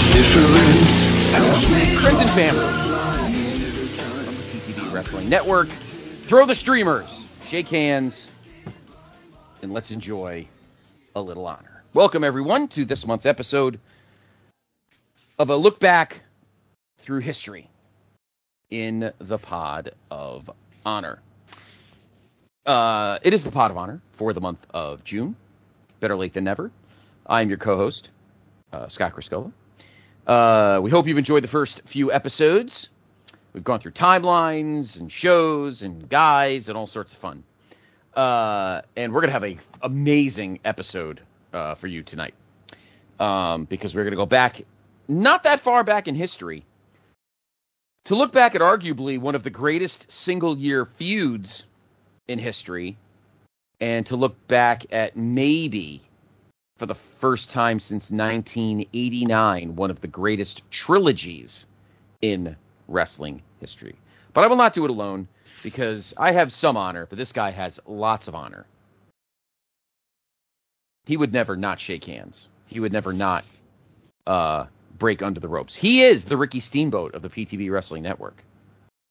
Helps me. Friends and family from the PTB Wrestling Network. Throw the streamers, shake hands, and let's enjoy a little honor. Welcome, everyone, to this month's episode of a look back through history in the Pod of Honor. Uh, it is the Pod of Honor for the month of June. Better late than never. I'm your co host, uh, Scott Criscuolo. Uh, we hope you've enjoyed the first few episodes. We've gone through timelines and shows and guys and all sorts of fun. Uh, and we're gonna have an amazing episode uh, for you tonight um, because we're gonna go back, not that far back in history, to look back at arguably one of the greatest single year feuds in history, and to look back at maybe for the first time since 1989, one of the greatest trilogies in wrestling history. But I will not do it alone because I have some honor, but this guy has lots of honor. He would never not shake hands. He would never not uh, break under the ropes. He is the Ricky Steamboat of the PTB Wrestling Network.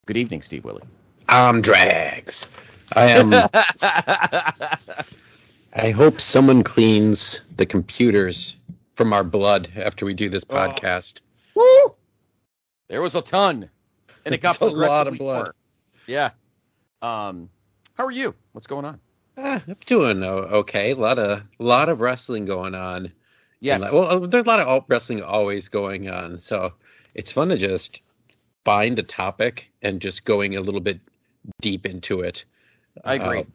Good evening, Steve Willie. I'm drags. I am. I hope someone cleans the computers from our blood after we do this Oh. podcast. Woo! There was a ton, and it got It's a lot of progressively blood. more. Yeah. Um, how are you? What's going on? Ah, I'm doing o- okay. A lot of a lot of wrestling going on. Yes. And, well, uh, there's a lot of al- wrestling always going on, so it's fun to just find a topic and just going a little bit deep into it. I agree.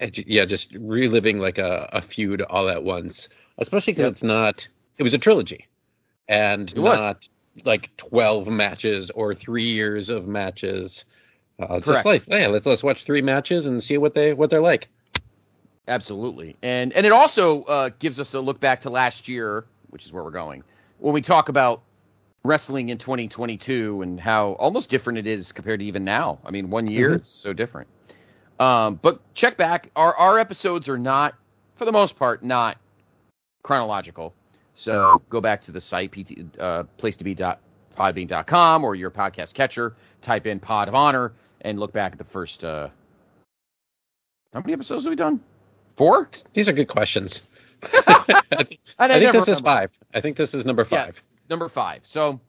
Yeah, just reliving like a, a feud all at once, especially because Yep. it's not. It was a trilogy, and It was. not like twelve matches or three years of matches. Uh, just like yeah, let's let's watch three matches and see what they what they're like. Absolutely, and and it also uh, gives us a look back to last year, which is where we're going when we talk about wrestling in 2022 and how almost different it is compared to even now. I mean, one year Mhm. it's so different. Um, but check back. Our our episodes are not, for the most part, not chronological. So go back to the site, pt, uh, place to be dot podbean.com or your podcast catcher. Type in Pod of Honor and look back at the first. Uh, how many episodes have we done? Four. These are good questions. I, think- I, I think this is five. I think this is number Yeah. five. Number five. So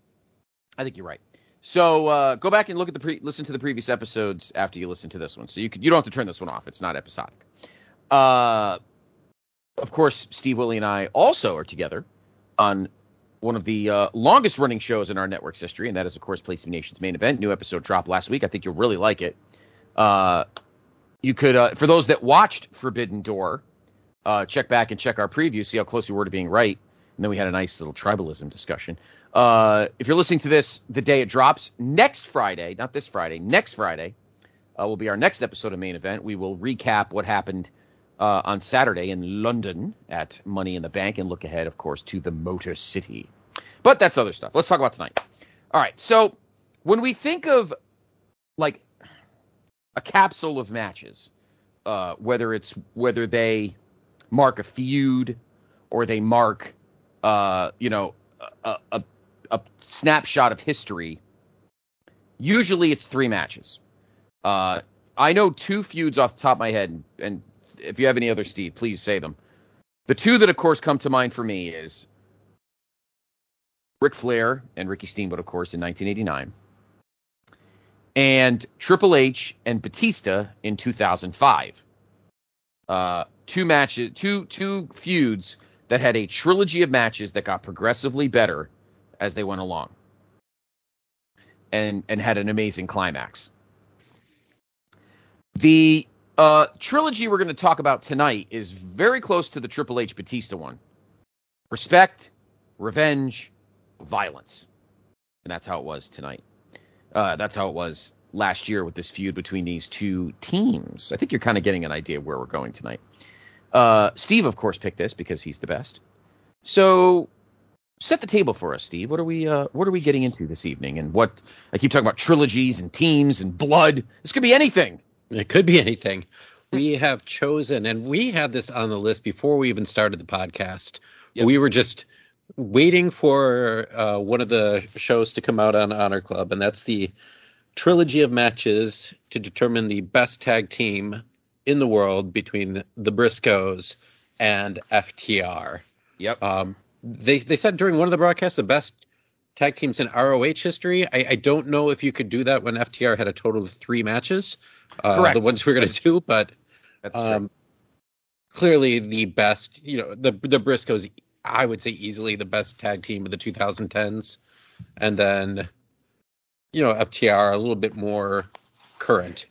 I think you're right. So uh, go back and look at the pre- listen to the previous episodes after you listen to this one. So you could you don't have to turn this one off. It's not episodic. Uh, of course, Steve Willie and I also are together on one of the uh, longest running shows in our network's history, and that is of course Place Be Nation's main event. New episode dropped last week. I think you'll really like it. Uh, you could uh, for those that watched Forbidden Door, uh, check back and check our preview, see how close we were to being right. And then we had a nice little tribalism discussion. Uh, if you're listening to this the day it drops, next Friday, not this Friday, next Friday, uh, will be our next episode of main event. We will recap what happened uh, on Saturday in London at Money in the Bank and look ahead, of course, to the Motor City. But that's other stuff. Let's talk about tonight. All right. So when we think of like a capsule of matches, uh, whether it's whether they mark a feud or they mark, uh, you know, a, a, a snapshot of history. Usually, it's three matches. Uh, I know two feuds off the top of my head, and if you have any other, Steve, please say them. The two that, of course, come to mind for me is Ric Flair and Ricky Steamboat, of course, in 1989, and Triple H and Batista in 2005. Uh, two matches, two two feuds that had a trilogy of matches that got progressively better as they went along, and and had an amazing climax. The uh, trilogy we're going to talk about tonight is very close to the Triple H Batista one. Respect, revenge, violence. and that's how it was tonight. Uh, that's how it was last year with this feud between these two teams. I think you're kind of getting an idea where we're going tonight. Uh, Steve, of course, picked this because he's the best. So set the table for us, Steve. What are we uh, what are we getting into this evening? And what I keep talking about trilogies and teams and blood. This could be anything. It could be anything. We have chosen, and we had this on the list before we even started the podcast. Yep. We were just waiting for uh, one of the shows to come out on Honor Club, and that's the trilogy of matches to determine the best tag team in the world between the Briscoes and FTR. Yep. Um, they they said during one of the broadcasts the best tag teams in ROH history. I, I don't know if you could do that when FTR had a total of three matches. Uh, Correct. The ones we're going to do, but That's um, clearly the best. You know, the the Briscoes. I would say easily the best tag team of the 2010s, and then you know FTR a little bit more current.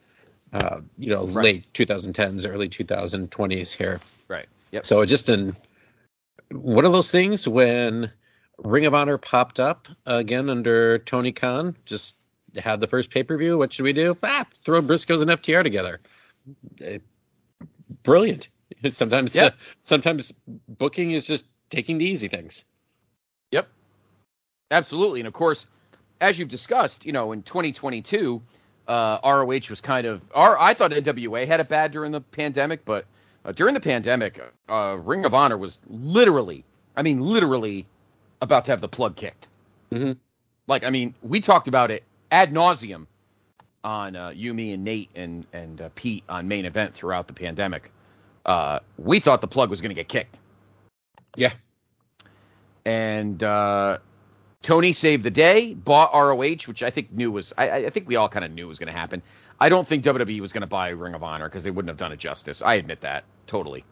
Uh, you know, Right. late 2010s, early 2020s here. Right. Yep. So just in one of those things when Ring of Honor popped up again under Tony Khan, just had the first pay per view. What should we do? Ah, throw Briscoes and FTR together. Eh, Brilliant. Sometimes, Yeah. uh, sometimes booking is just taking the easy things. Yep. Absolutely. And of course, as you've discussed, you know, in 2022, uh, ROH was kind of. Our, I thought NWA had it bad during the pandemic, but uh, during the pandemic, uh, Ring of Honor was literally, I mean, literally about to have the plug kicked. Mhm. Like, I mean, we talked about it ad nauseum on uh, you, me, and Nate and and uh, Pete on main event throughout the pandemic. Uh, we thought the plug was going to get kicked Yeah. and uh, Tony saved the day, bought ROH, which I think knew was I, I think we all kind of knew was going to happen. I don't think WWE was going to buy Ring of Honor because they wouldn't have done it justice. I admit that totally.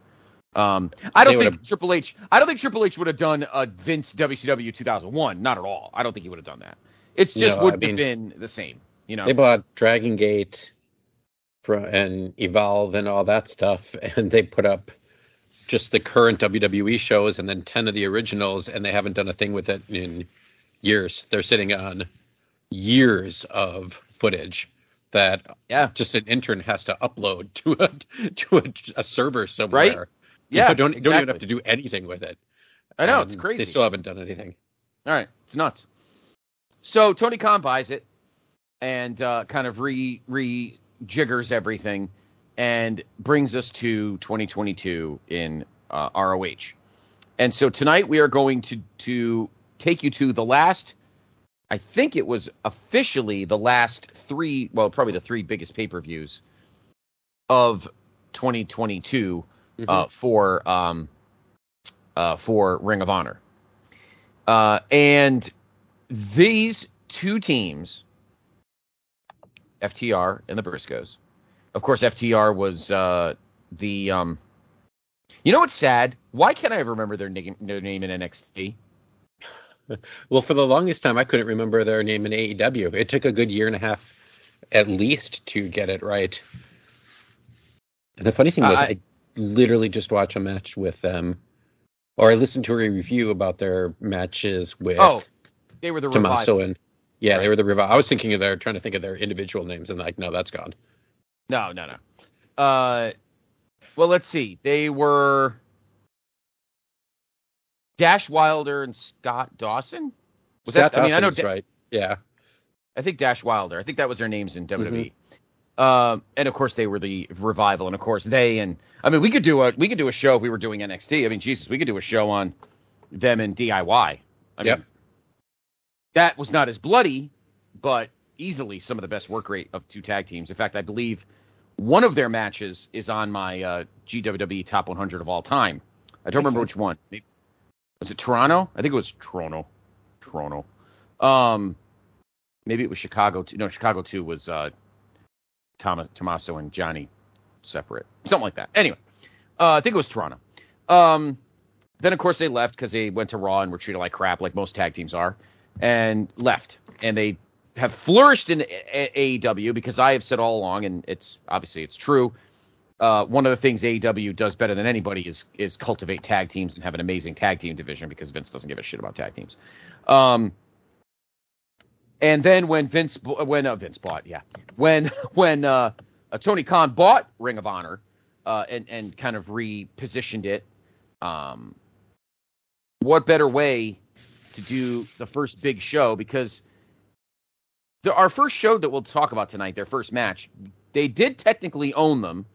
Um, I don't think Triple H. I don't think Triple H would have done a Vince WCW 2001. Not at all. I don't think he would have done that. It's just No, wouldn't have mean- been the same. You know. They bought Dragon Gate and Evolve and all that stuff, and they put up just the current WWE shows and then 10 of the originals, and they haven't done a thing with it in years. They're sitting on years of footage that Yeah. just an intern has to upload to a to a, a server somewhere. Right? You Yeah, know, don't don't even have to do anything with it. I know And it's crazy. They still haven't done anything. All right, it's nuts. So Tony Khan buys it and uh, kind of re re jiggers everything and brings us to 2022 in uh, ROH. And so tonight we are going to to take you to the last. I think it was officially the last three, well, probably the three biggest pay per views of 2022 uh, for um, uh, for Ring of Honor. Uh, and these two teams, FTR and the Briscoes, of course, FTR was uh, the. Um, you know what's sad? Why can't I ever remember their name, their name in NXT? Well, for the longest time, I couldn't remember their name in AEW. It took a good year and a half, at least, to get it right. And the funny thing was, I- I, literally just watched a match with them, or I listened to a review about their matches with Oh, they were the Tommaso revival. and yeah, Right. they were the revival. I was thinking of their trying to think of their individual names, and like, no, that's gone. No, no, no. Uh, well, let's see. They were Dash Wilder and Scott Dawson. Was Scott that? I mean, I know. Dawson's Da- right. Yeah, I think Dash Wilder. I think that was their names in WWE. Um, and of course they were the revival, and of course they and I mean we could do a we could do a show if we were doing NXT. I mean Jesus, we could do a show on them and DIY. I Yep. mean, that was not as bloody, but easily some of the best work rate of two tag teams. In fact, I believe one of their matches is on my uh, Top 100 of all time. I don't remember sense. which one. Maybe- Was it Toronto? I think it was Toronto. Toronto. Um, maybe it was Chicago. Too. No, Chicago two was uh, Thomas, Tommaso and Johnny separate, something like that. Anyway, uh, I think it was Toronto. Um, then of course they left because they went to Raw and were treated like crap, like most tag teams are, and left. And they have flourished in AEW because I have said all along, and it's obviously it's true. Uh, one of the things AEW does better than anybody is is cultivate tag teams and have an amazing tag team division because Vince doesn't give a shit about tag teams. Um, And then when Vince, when uh, Vince bought, yeah, when when uh, Tony Khan bought Ring of Honor uh, and and kind of repositioned it, um, what better way to do the first big show? Because the, our first show that we'll talk about tonight, their first match, they did technically own them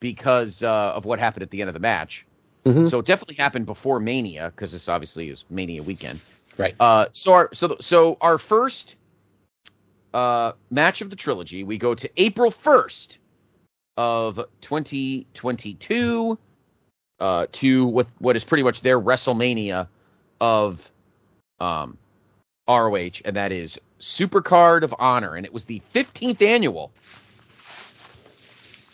because uh, of what happened at the end of the match. Mhm. So it definitely happened before Mania because this obviously is Mania weekend. Right. Uh, so our so so our first uh, match of the trilogy, we go to April first of 2022 uh, to what what is pretty much their WrestleMania of um, ROH, and that is Supercard of Honor, and it was the 15th annual.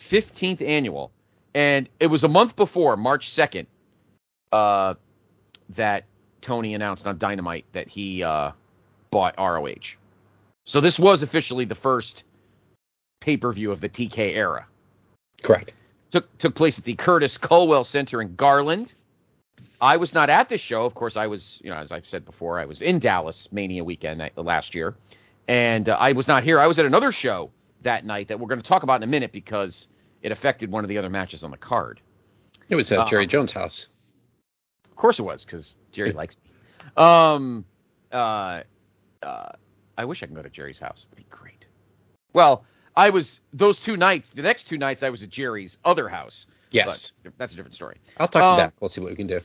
15th annual, and it was a month before March 2nd uh, that Tony announced on Dynamite that he uh, bought ROH. So this was officially the first pay per view of the TK era. Correct. Took took place at the Curtis Culwell Center in Garland. I was not at this show. Of course, I was, you know, as I've said before, I was in Dallas Mania weekend last year, and uh, I was not here. I was at another show that night that we're going to talk about in a minute because it affected one of the other matches on the card. It was at Uh, Jerry Jones' house. Of course it was, because Jerry likes me. Um, uh, uh, I wish I could go to Jerry's house. It'd be great. Well, I was those two nights. The next two nights, I was at Jerry's other house. Yes. but that's a different story. I'll talk um, to Dak. We'll see what we can do.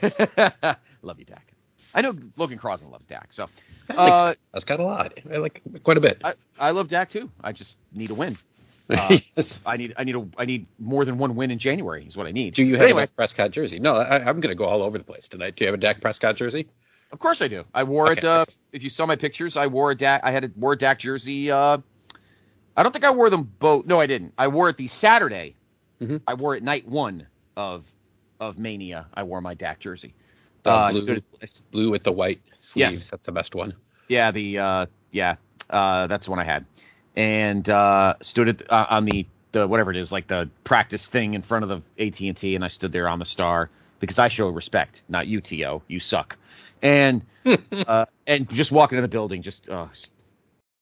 Love you, Dak. I know Logan Crosland loves Dak, so uh, That's got a lot. I like quite a bit. I, I love Dak too. I just need a win. Uh, Yes. I need I need a I need more than one win in January is what I need. Do you But have anyway? a Dak Prescott jersey? No, I, I'm going to go all over the place tonight. Do you have a Dak Prescott jersey? Of course I do. I wore it. Uh, if you saw my pictures, I wore a Dak. I had a wore a Dak jersey. Uh, I don't think I wore them both. No, I didn't. I wore it the Saturday. Mhm. I wore it night one of of Mania. I wore my Dak jersey. The Uh, blue, stood- blue with the white sleeves. Yes. That's the best one. yeah, the uh, yeah, uh, that's the one I had, and uh, stood at uh, on the the whatever it is, like the practice thing in front of the AT and T, and I stood there on the star because I show respect, not you, To. You suck, and uh, and just walking in the building, just uh,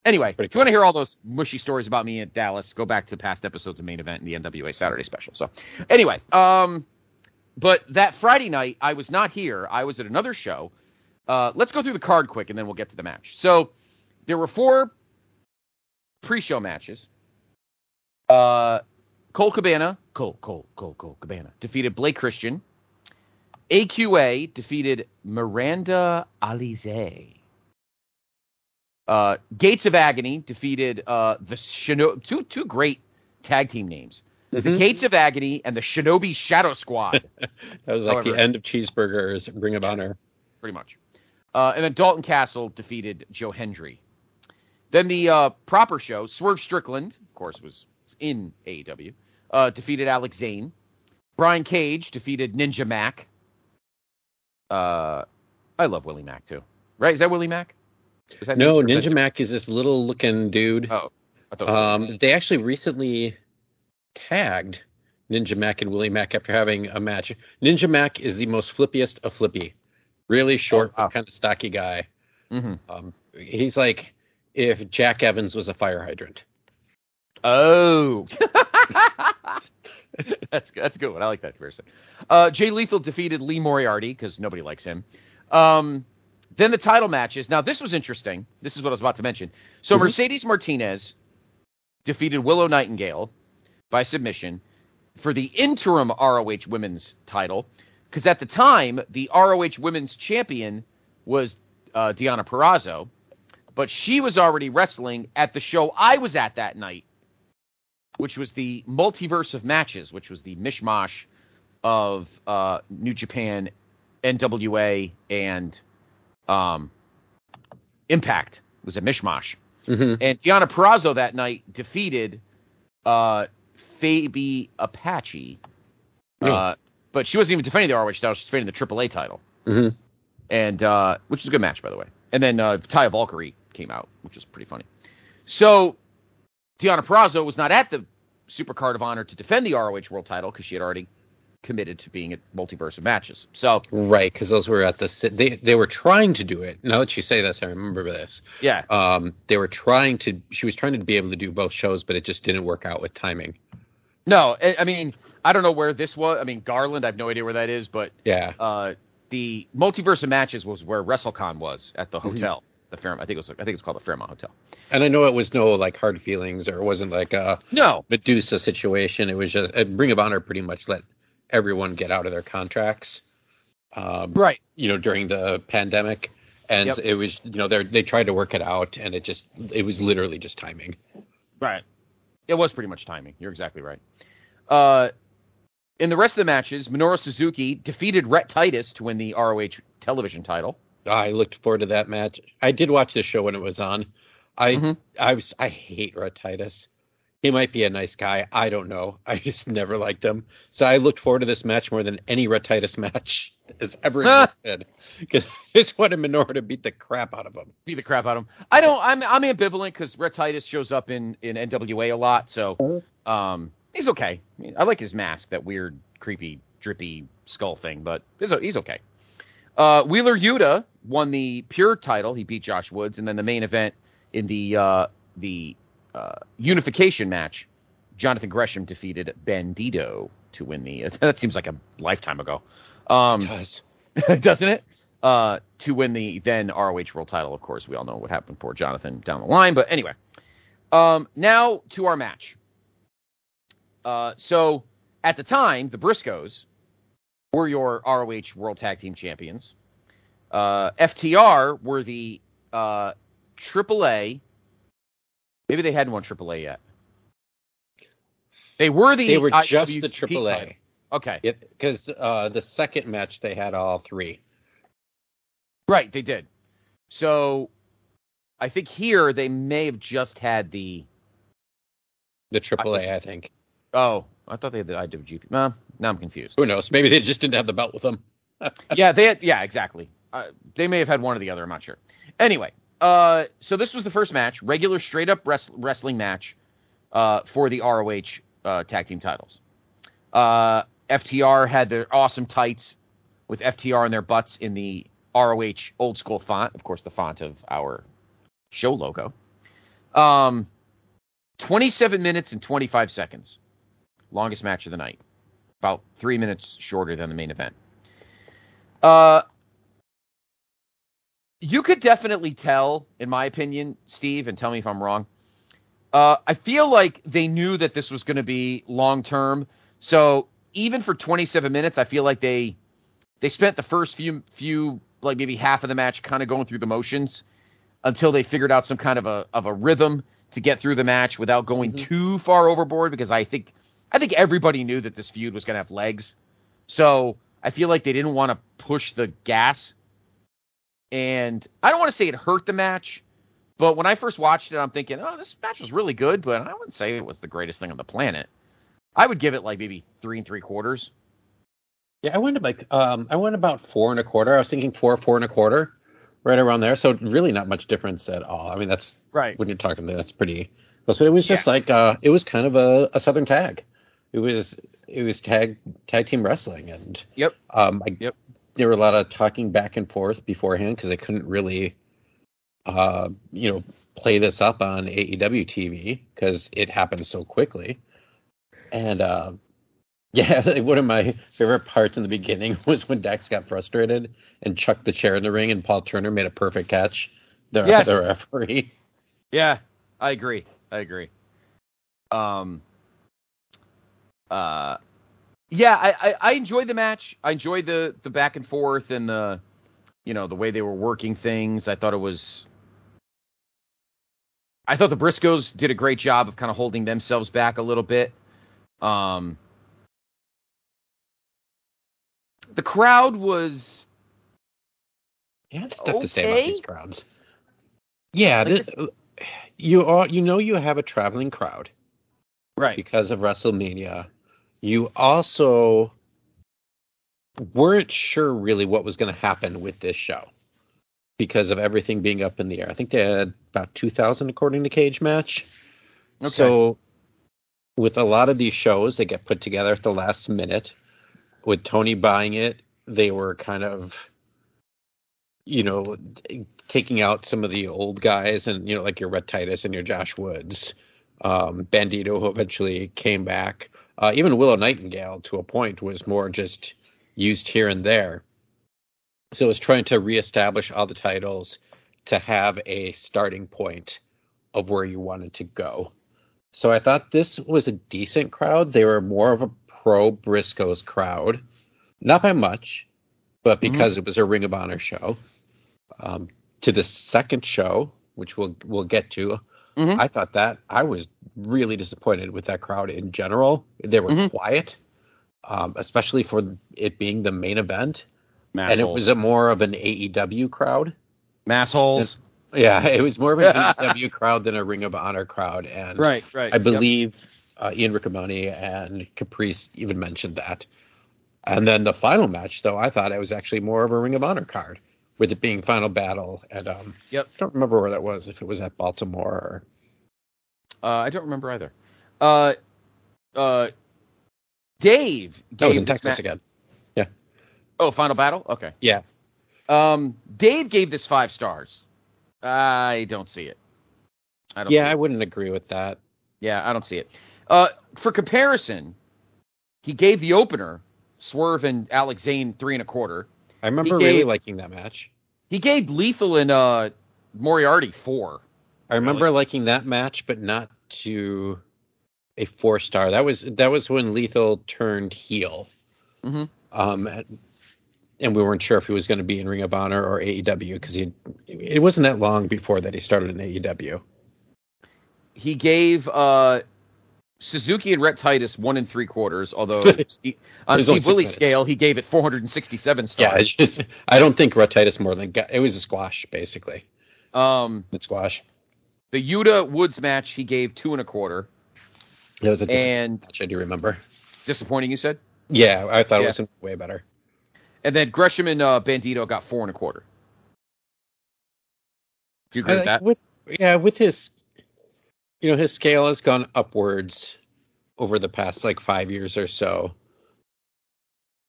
anyway. Pretty if you want to hear all those mushy stories about me at Dallas, go back to past episodes of main event and the NWA Saturday special. So anyway, um, but that Friday night I was not here. I was at another show. Uh, let's go through the card quick, and then we'll get to the match. So there were four pre-show matches. Uh, Colt Cabana, Cole, Cole, Cole, Colt Cabana defeated Blake Christian. AQA defeated Miranda Alize. Uh, Gates of Agony defeated uh, the Shino- two two great tag team names. The Mhm. Gates of Agony and the Shinobi Shadow Squad. That was like However- the end of Cheeseburgers, Ring of Honor. pretty much. Uh, and then Dalton Castle defeated Joe Hendry. Then the uh, proper show, Swerve Strickland, of course, was in AEW, uh, defeated Alex Zayne. Brian Cage defeated Ninja Mack. Uh, I love Willie Mack too. Right? Is that Willie Mack? Is that No, that Ninja Mack is this little looking dude. Oh, Um, they actually recently tagged Ninja Mack and Willie Mack after having a match. Ninja Mack is the most flippiest of flippy. Really short, Oh, wow. kind of stocky guy. Mhm. Um, he's like if Jack Evans was a fire hydrant. Oh, that's that's a good one. I like that comparison. Uh, Jay Lethal defeated Lee Moriarty because nobody likes him. Um, then the title matches. Now this was interesting. This is what I was about to mention. So Mhm. Mercedes Martinez defeated Willow Nightingale by submission for the interim ROH Women's title because at the time the ROH Women's Champion was uh, Deonna Purrazzo, but she was already wrestling at the show I was at that night which was the multiverse of matches, which was the mishmash of uh, New Japan, NWA, and um, Impact. It was a mishmash. Mhm. And Deonna Purrazzo that night defeated uh, Fabi Apache. Uh, but she wasn't even defending the ROH title; she was defending the AAA title, Mhm. and uh, which is a good match, by the way. And then uh, Taya Valkyrie came out, which was pretty funny. So Deonna Purrazzo was not at the Supercard of Honor to defend the ROH World Title because she had already committed to being at multiverse of matches. So Right, because those were at the they they were trying to do it. Now that you say this, I remember this. yeah, Um, they were trying to. She was trying to be able to do both shows, but it just didn't work out with timing. no, I, I mean I don't know where this was. I mean Garland, I have no idea where that is, but Yeah, uh, the multiverse of matches was where WrestleCon was at the Mhm. hotel, the Fairmont. I think it was I think it's called the Fairmont Hotel. and I know it was no like hard feelings, or it wasn't like a No, Medusa situation. It was just Ring of Honor pretty much let everyone get out of their contracts. Um, right. you know, during the pandemic, and Yep. it was you know they they tried to work it out, and it just it was literally just timing. Right. It was pretty much timing. You're exactly right. Uh, in the rest of the matches, Minoru Suzuki defeated Rhett Titus to win the ROH television title. I looked forward to that match. I did watch the show when it was on. I Mhm. I was I hate Rhett Titus. He might be a nice guy. I don't know. I just never liked him. So I looked forward to this match more than any Rhett Titus match has ever Ah. existed. Because I just wanted Minoru to beat the crap out of him. Beat the crap out of him. I don't. I'm I'm ambivalent because Rhett Titus shows up in in NWA a lot, so um, he's okay. I, mean, I like his mask, that weird, creepy, drippy skull thing, but he's he's okay. Uh, Wheeler Yuta won the pure title. He beat Josh Woods, and then the main event in the uh, the uh, unification match, Jonathan Gresham defeated Bandito to win the. That seems like a lifetime ago, um, It does. doesn't it? Uh, to win the then ROH World Title. Of course, we all know what happened for Jonathan down the line. But anyway, um, now to our match. Uh, so at the time, the Briscoes were your ROH World Tag Team Champions. Uh, FTR were the uh, AAA. Maybe they hadn't won AAA yet. They were the. They were just the title. AAA. Okay, Because uh, the second match they had all three. right, they did. So, I think here they may have just had the. The AAA, I think. Oh, I thought they had the IWGP. Uh, now I'm confused. Who knows? Maybe they just didn't have the belt with them. yeah, they had. Yeah, exactly. Uh, they may have had one or the other. I'm not sure. Anyway, uh, so this was the first match, regular straight up wrest- wrestling match, uh, for the ROH uh, tag team titles. Uh, FTR had their awesome tights with FTR in their butts in the ROH old school font, of course, the font of our show logo. Um, 27 minutes and 25 seconds, longest match of the night, about three minutes shorter than the main event. Uh, you could definitely tell, in my opinion, Steve, and tell me if I'm wrong. Uh, I feel like they knew that this was going to be long term, so even for 27 minutes, I feel like they they spent the first few few like maybe half of the match kind of going through the motions until they figured out some kind of a of a rhythm to get through the match without going Mhm. too far overboard because I think I think everybody knew that this feud was going to have legs. So, I feel like they didn't want to push the gas. And I don't want to say it hurt the match, but when I first watched it I'm thinking, "Oh, this match was really good, but I wouldn't say it was the greatest thing on the planet." I would give it like maybe 3 and 3 quarters. Yeah, I went like um, I went about four and a quarter. I was thinking four, four and a quarter, right around there. So really not much difference at all. I mean, that's Right. when you're talking. That's pretty close. But it was just like uh, it was kind of a, a southern tag. It was it was tag tag team wrestling, and Yep. um, I, Yep. there were a lot of talking back and forth beforehand because I couldn't really, uh, you know, play this up on AEW TV because it happened so quickly. And uh, yeah, like, one of my favorite parts in the beginning was when Dax got frustrated and chucked the chair in the ring, and Paul Turner made a perfect catch. The, Yes. the referee. Yeah, I agree. I agree. Um. Uh, yeah, I, I I enjoyed the match. I enjoyed the the back and forth and the, you know, the way they were working things. I thought it was. I thought the Briscoes did a great job of kind of holding themselves back a little bit. Um. The crowd was You have stuff to say about these crowds. Yeah, Like this, you are you know you have a traveling crowd right. because of WrestleMania. You also weren't sure really what was going to happen with this show because of everything being up in the air. I think they had about 2,000 according to Cage Match. Okay. So, with a lot of these shows, they get put together at the last minute. with Tony buying it, they were kind of, you know, taking out some of the old guys and, you know, like your Rhett Titus and your Josh Woods, um, Bandito, who eventually came back. Uh, even Willow Nightingale, to a point, was more just used here and there. So it was trying to reestablish all the titles to have a starting point of where you wanted to go. So I thought this was a decent crowd. They were more of a pro Briscoes crowd, not by much, but because mm-hmm. it was a Ring of Honor show. Um, to the second show, which we'll we'll get to, mm-hmm. I thought that I was really disappointed with that crowd in general. They were mm-hmm. quiet, um, especially for it being the main event, Mass and holes. it was a more of an AEW crowd. Massholes. Yeah, it was more of an AEW crowd than a Ring of Honor crowd, and right, right. I believe yep. uh, Ian Riccaboni and Caprice even mentioned that. And then the final match, though, I thought it was actually more of a Ring of Honor card, with it being Final Battle. at um, yep, I don't remember where that was. If it was at Baltimore or uh, I don't remember either. Uh, uh, Dave gave was in Texas ma- again. Yeah. Oh, Final Battle. Okay. Yeah. Um, Dave gave this five stars. I don't see it. I don't. Yeah, I wouldn't agree with that. Yeah, I don't see it. Uh, for comparison, he gave the opener Swerve and Alex Zayne three and a quarter. I remember gave, really liking that match. He gave Lethal and uh, Moriarty four. I remember really? liking that match, but not to a four star. That was that was when Lethal turned heel. Mm-hmm. Um, and we weren't sure if he was going to be in Ring of Honor or AEW because he it wasn't that long before that he started in AEW. He gave uh, Suzuki and Rhett Titus one and three quarters, although he, on Steve Willie's scale he gave it 467 stars. Yeah, just, I don't think Rhett Titus more than it was a squash basically. Um, it's squash. The Yuta Woods match he gave two and a quarter. It was a and match. I do remember. Disappointing, you said. Yeah, I thought yeah. it was way better. And then Gresham and uh, Bandito got four and a quarter. Do you agree with that? With yeah, with his, you know, his scale has gone upwards over the past like five years or so.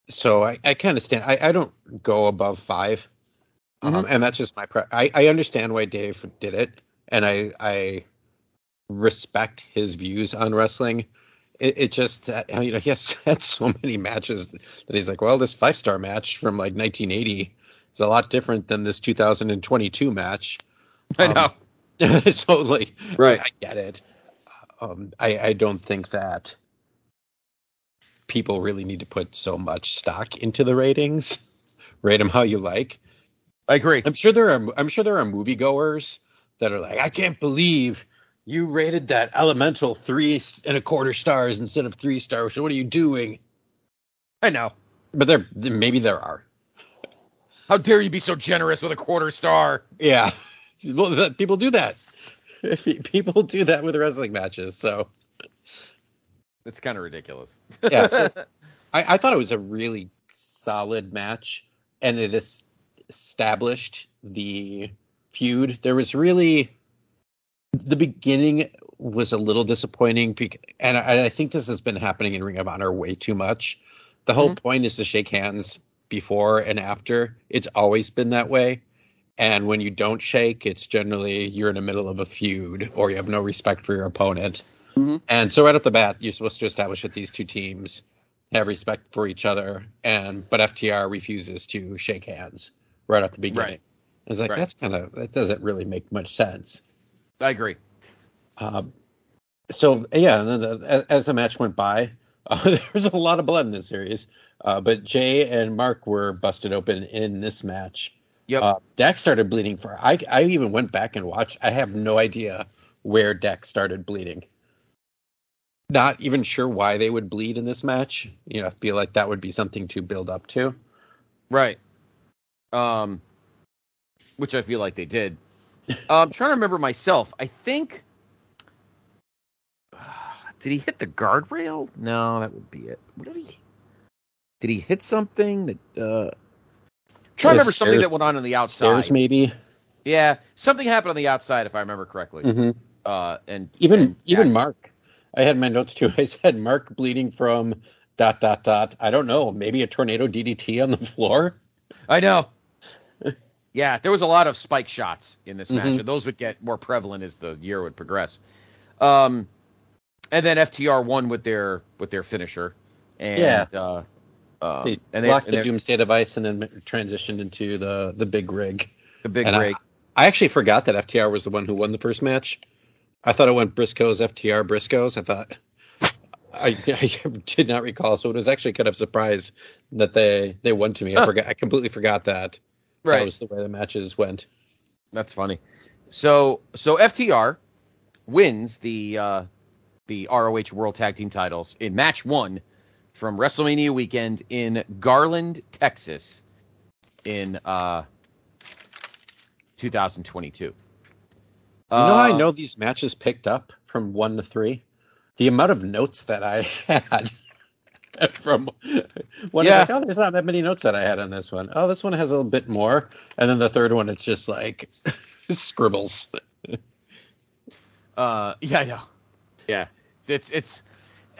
So I, I kind of stand. I, I don't go above 5 um, mm-hmm. um, and that's just my. Pre- I I understand why Dave did it, and I I respect his views on wrestling it, it just uh, you know he has had so many matches that he's like, well, this five star match from like 1980 is a lot different than this 2022 match. I know. Um, so like, right, I, I get it. Um, I I don't think that people really need to put so much stock into the ratings. Rate them how you like. I agree. I'm sure there are. I'm sure there are moviegoers that are like, I can't believe you rated that elemental three and a quarter stars instead of three stars. What are you doing? I know, but there maybe there are. How dare you be so generous with a quarter star? Yeah, well, people do that. People do that with wrestling matches. So it's kind of ridiculous. yeah, so I, I thought it was a really solid match, and it established the feud. There was really the beginning was a little disappointing, and I, I, think this has been happening in Ring of Honor way too much. The whole mm-hmm. point is to shake hands before and after. It's always been that way. And when you don't shake, it's generally you're in the middle of a feud or you have no respect for your opponent. Mm-hmm. And so right off the bat, you're supposed to establish that these two teams have respect for each other. And but FTR refuses to shake hands right at the beginning. Right. It's like right. that's kind of that doesn't really make much sense. I agree. Um, so yeah, the, as the match went by, uh, there was a lot of blood in this series. Uh, but Jay and Mark were busted open in this match. Yep. Uh, Dax started bleeding for. I I even went back and watched. I have no idea where Dax started bleeding. Not even sure why they would bleed in this match. You know, I feel like that would be something to build up to. Right. Um, which I feel like they did. Uh, I'm trying to remember myself. I think. Did he hit the guardrail? No, that would be it. What did he? Did he hit something that? Uh, trying to remember stairs, something that went on on the outside. Stairs, maybe. Yeah, something happened on the outside, if I remember correctly. Mm-hmm. Uh, and even and even Mark, I had my notes too. I said Mark bleeding from dot dot dot. I don't know. Maybe a tornado DDT on the floor. I know. yeah, there was a lot of spike shots in this match, Mhm. and those would get more prevalent as the year would progress. Um, and then FTR won with their with their finisher, and Yeah. uh, um, They and they, blocked and the Doomsday device and then transitioned into the the big rig. the big and I- rig. I actually forgot that FTR was the one who won the first match. I thought it went Briscoes, FTR, Briscoes. I thought I, I did not recall, so it was actually kind of surprised that they they won to me. I Huh. forgot. I completely forgot that. right. That was the way the matches went. That's funny. So so FTR wins the uh, the ROH World Tag Team titles in match one from WrestleMania weekend in Garland, Texas, in uh, 2022. You know, how I Uh, know these matches picked up from one to three. The amount of notes that I had from one, Yeah. yeah. like, oh, there's not that many notes that I had on this one. Oh, this one has a little bit more, and then the third one, it's just like scribbles. Uh, yeah, I know. Yeah, it's it's.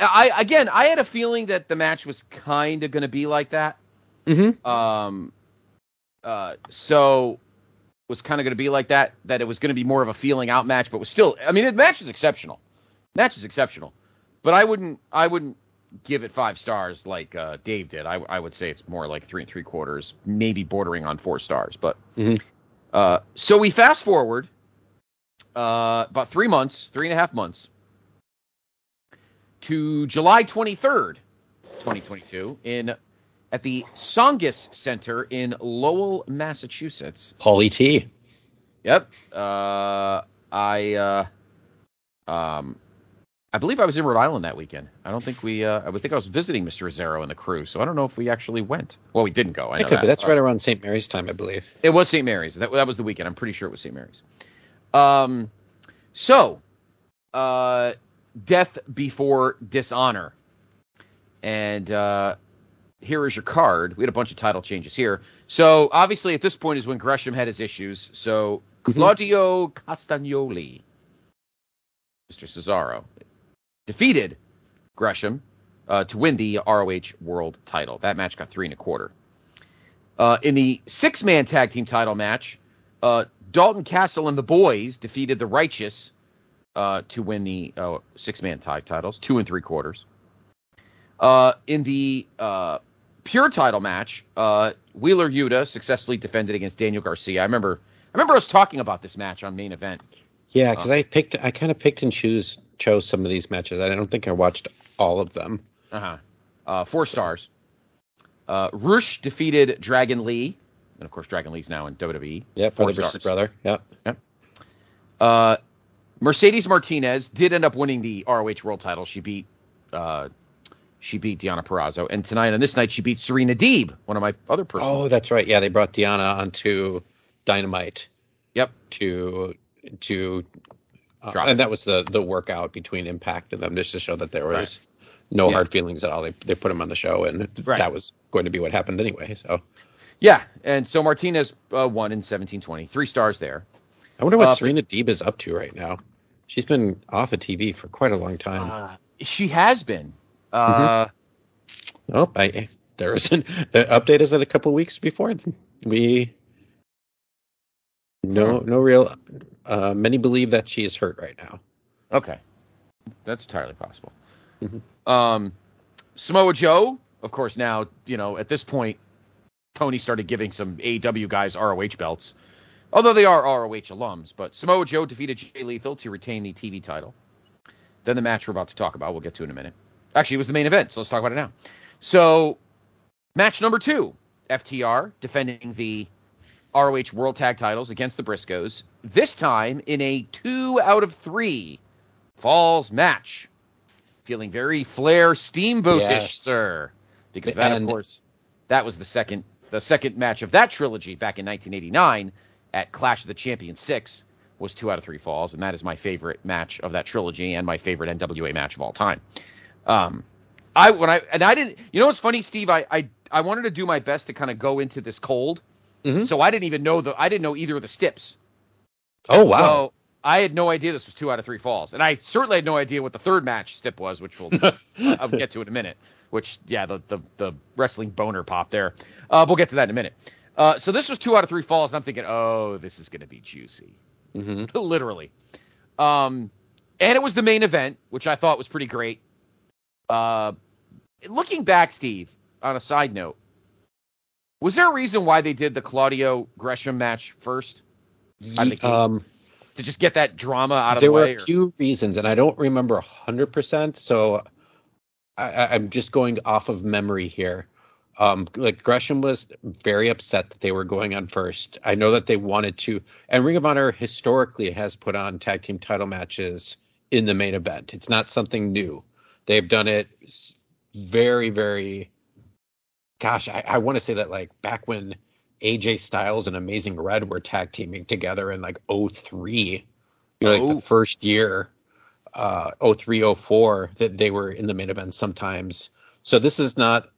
I again, I had a feeling that the match was kind of going to be like that. Mm-hmm. Um, uh, so was kind of going to be like that. That it was going to be more of a feeling out match, but was still. I mean, the match is exceptional. Match is exceptional, but I wouldn't. I wouldn't give it five stars like uh, Dave did. I, I would say it's more like three and three quarters, maybe bordering on four stars. But Mhm. uh, so we fast forward uh, about three months, three and a half months to July twenty third, twenty twenty two, in at the Tsongas Center in Lowell, Massachusetts. Paulie T. Yep. Uh, I uh, um, I believe I was in Rhode Island that weekend. I don't think we. Uh, I would think I was visiting Mr. Zero and the crew, so I don't know if we actually went. Well, we didn't go. I It know could that. be. That's right around St. Mary's time, I believe. It was St. Mary's. That that was the weekend. I'm pretty sure it was St. Mary's. Um, so, uh, death before dishonor, and uh, here is your card. We had a bunch of title changes here. So obviously, at this point is when Gresham had his issues. So Claudio Castagnoli, Mr. Cesaro, defeated Gresham uh, to win the ROH World Title. That match got three and a quarter. Uh, in the six man tag team title match, uh, Dalton Castle and the boys defeated the Righteous uh, to win the uh, six man tag titles, two and three quarters. Uh, in the uh, pure title match, uh, Wheeler Yuta successfully defended against Daniel Garcia. I remember, I remember us talking about this match on main event. Yeah, because I picked, I kind of picked and choose chose some of these matches. I don't think I watched all of them. Uh-huh. Uh Four stars. Uh, Rush defeated Dragon Lee, and of course, Dragon Lee's now in WWE. Yeah, versus brother. Yeah. Uh, Mercedes Martinez did end up winning the ROH World Title. She beat, uh, she beat Deonna Purrazzo, and tonight on this night she beat Serena Deeb, one of my other personal. Oh, that's right. Yeah, they brought Diana onto Dynamite Yep. to to, uh, Drop and that was the the workout between Impact and them just to show that there was no Yeah. hard feelings at all. They they put him on the show, and Right. that was going to be what happened anyway. So Yeah, and so Martinez uh, won in 1720. Three stars there. I wonder what Uh, Serena Deeb is up to right now. She's been off of TV for quite a long time. Uh, she has been. Uh, oh, I there is an the update is that a couple weeks before we. No, no real. Uh, many believe that she is hurt right now. Okay, that's entirely possible. Mhm. Um, Samoa Joe, of course, now you know at this point, Tony started giving some AW guys ROH belts, although they are ROH alums. But Samoa Joe defeated Jay Lethal to retain the TV title. Then the match we're about to talk about, we'll get to in a minute. Actually, it was the main event, so let's talk about it now. So, match number two: FTR defending the ROH World Tag Titles against the Briscoes. This time in a two out of three falls match. Feeling very Flair Steamboatish, Yes. sir. Because that, And- of course, that was the second the second match of that trilogy back in 1989 at Clash of the Champions six was two out of three falls, and that is my favorite match of that trilogy and my favorite NWA match of all time. Um, I when I and I didn't. You know what's funny, Steve? I I I wanted to do my best to kind of go into this cold, Mhm. so I didn't even know the I didn't know either of the steps. Oh wow! So I had no idea this was two out of three falls, and I certainly had no idea what the third match stip was, which we'll I'll get to in a minute. Which yeah, the the, the wrestling boner pop there. Uh, we'll get to that in a minute. Uh, so this was two out of three falls. And I'm thinking, oh, this is going to be juicy, hmm literally. Um, and it was the main event, which I thought was pretty great. Uh, looking back, Steve, on a side note, was there a reason why they did the Claudio Gresham match first. Um, to just get that drama out of the way. there the were a or- few reasons, and I don't remember hundred percent. So I, I- I'm just going off of memory here. Um, like Gresham was very upset that they were going on first. I know that they wanted to, and Ring of Honor historically has put on tag team title matches in the main event. It's not something new. They've done it very, very. Gosh, I, I want to say that like back when AJ Styles and Amazing Red were tag teaming together in like 03, you know, like Oh. the first year, uh, 03, 04, that they were in the main event sometimes. So this is not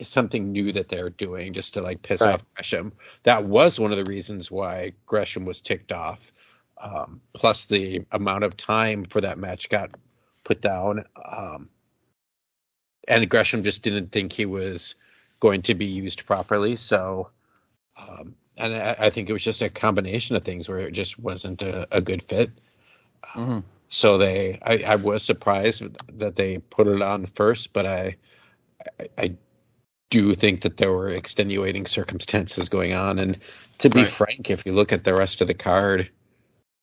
something new that they're doing just to like piss Right. off Gresham. That was one of the reasons why Gresham was ticked off. Um, plus the amount of time for that match got put down. Um, and Gresham just didn't think he was going to be used properly. So, um, and I, I think it was just a combination of things where it just wasn't a, a good fit. Mhm. So they, I, I was surprised that they put it on first, but I, I, I do think that there were extenuating circumstances going on. And to be Right. frank, if you look at the rest of the card,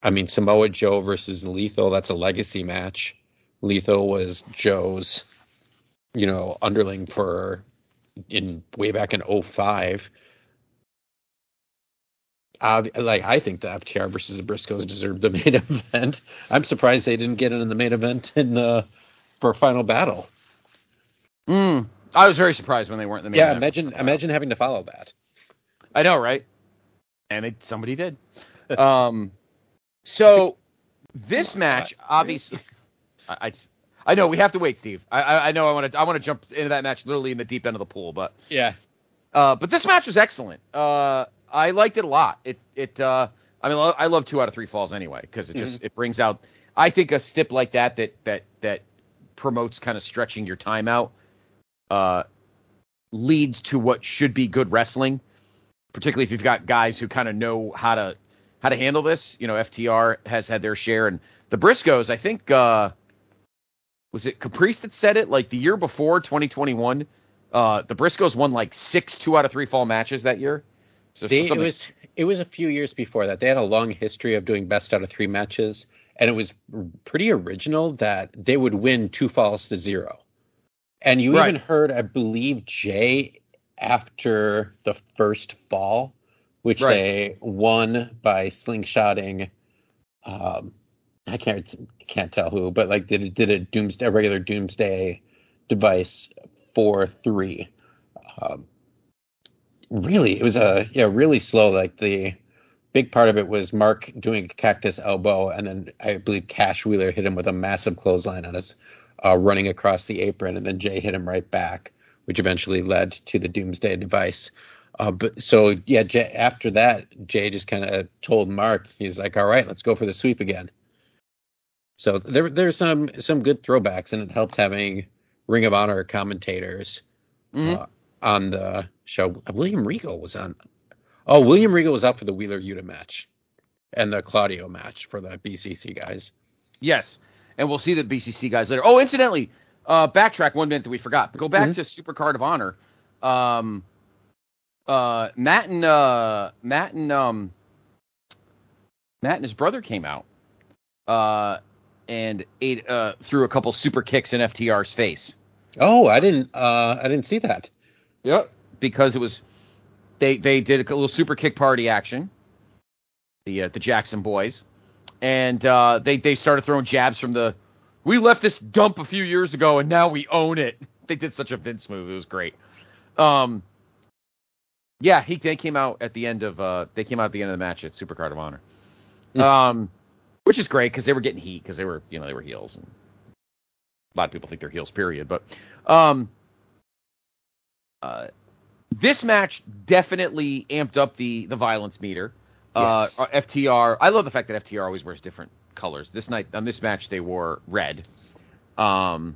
I mean, Samoa Joe versus Lethal, that's a legacy match. Lethal was Joe's, you know, underling for in way back in 05. Uh, like I think the FTR versus the Briscoes deserved the main event. I'm surprised they didn't get it in the main event in the for final battle. Mm. I was very surprised when they weren't in the main yeah, imagine imagine having to follow that. I know, right? And it, somebody did. Um, so this match, obviously, I, I, I know we have to wait, Steve. I, I, know I want to, I want to jump into that match literally in the deep end of the pool, but, Yeah. uh, but this match was excellent. Uh, I liked it a lot. It, it, uh, I mean, I love two out of three falls anyway because it just it brings out. I think a stip like that that that that promotes kind of stretching your time out, uh, leads to what should be good wrestling particularly if you've got guys who kind of know how to how to handle this. You know, FTR has had their share, and the Briscoes. I think uh, was it Caprice that said it like the year before 2021. Uh, the Briscoes won like six two out of three fall matches that year. So They, it was it was a few years before that. They had a long history of doing best out of three matches, and it was pretty original that they would win two falls to zero. And you Right. even heard, I believe, Jay after the first fall, which Right. they won by slingshotting. Um, I can't can't tell who, but like did did a doomsday a regular doomsday device for three. Um, really it was a yeah really slow like the big part of it was mark doing cactus elbow and then i believe cash wheeler hit him with a massive clothesline on his uh, running across the apron and then jay hit him right back which eventually led to the doomsday device uh, but so yeah jay, after that jay just kind of told mark he's like all right let's go for the sweep again so there there's some some good throwbacks and it helped having ring of honor commentators Mhm. uh, on the show. William Regal was on. Oh, William Regal was out for the Wheeler Yuta match and the Claudio match for the BCC guys. Yes, and we'll see the BCC guys later. Oh, incidentally, uh, backtrack one minute that we forgot. Go back Mhm. to Super Card of Honor. Um, uh, Matt and uh, Matt and um, Matt and his brother came out, uh, and ate uh, threw a couple super kicks in FTR's face. Oh, I didn't. Uh, I didn't see that. Yep. Because it was they they did a little super kick party action. The uh, the Jackson boys, and uh, they they started throwing jabs from the. We left this dump a few years ago, and now we own it. They did such a Vince move; it was great. Um, yeah, he they came out at the end of uh they came out at the end of the match at Super Card of Honor, um, which is great because they were getting heat because they were you know they were heels and a lot of people think they're heels period, but um, uh, this match definitely amped up the the violence meter. Yes. Uh, FTR. I love the fact that FTR always wears different colors. This night on this match they wore red. Um,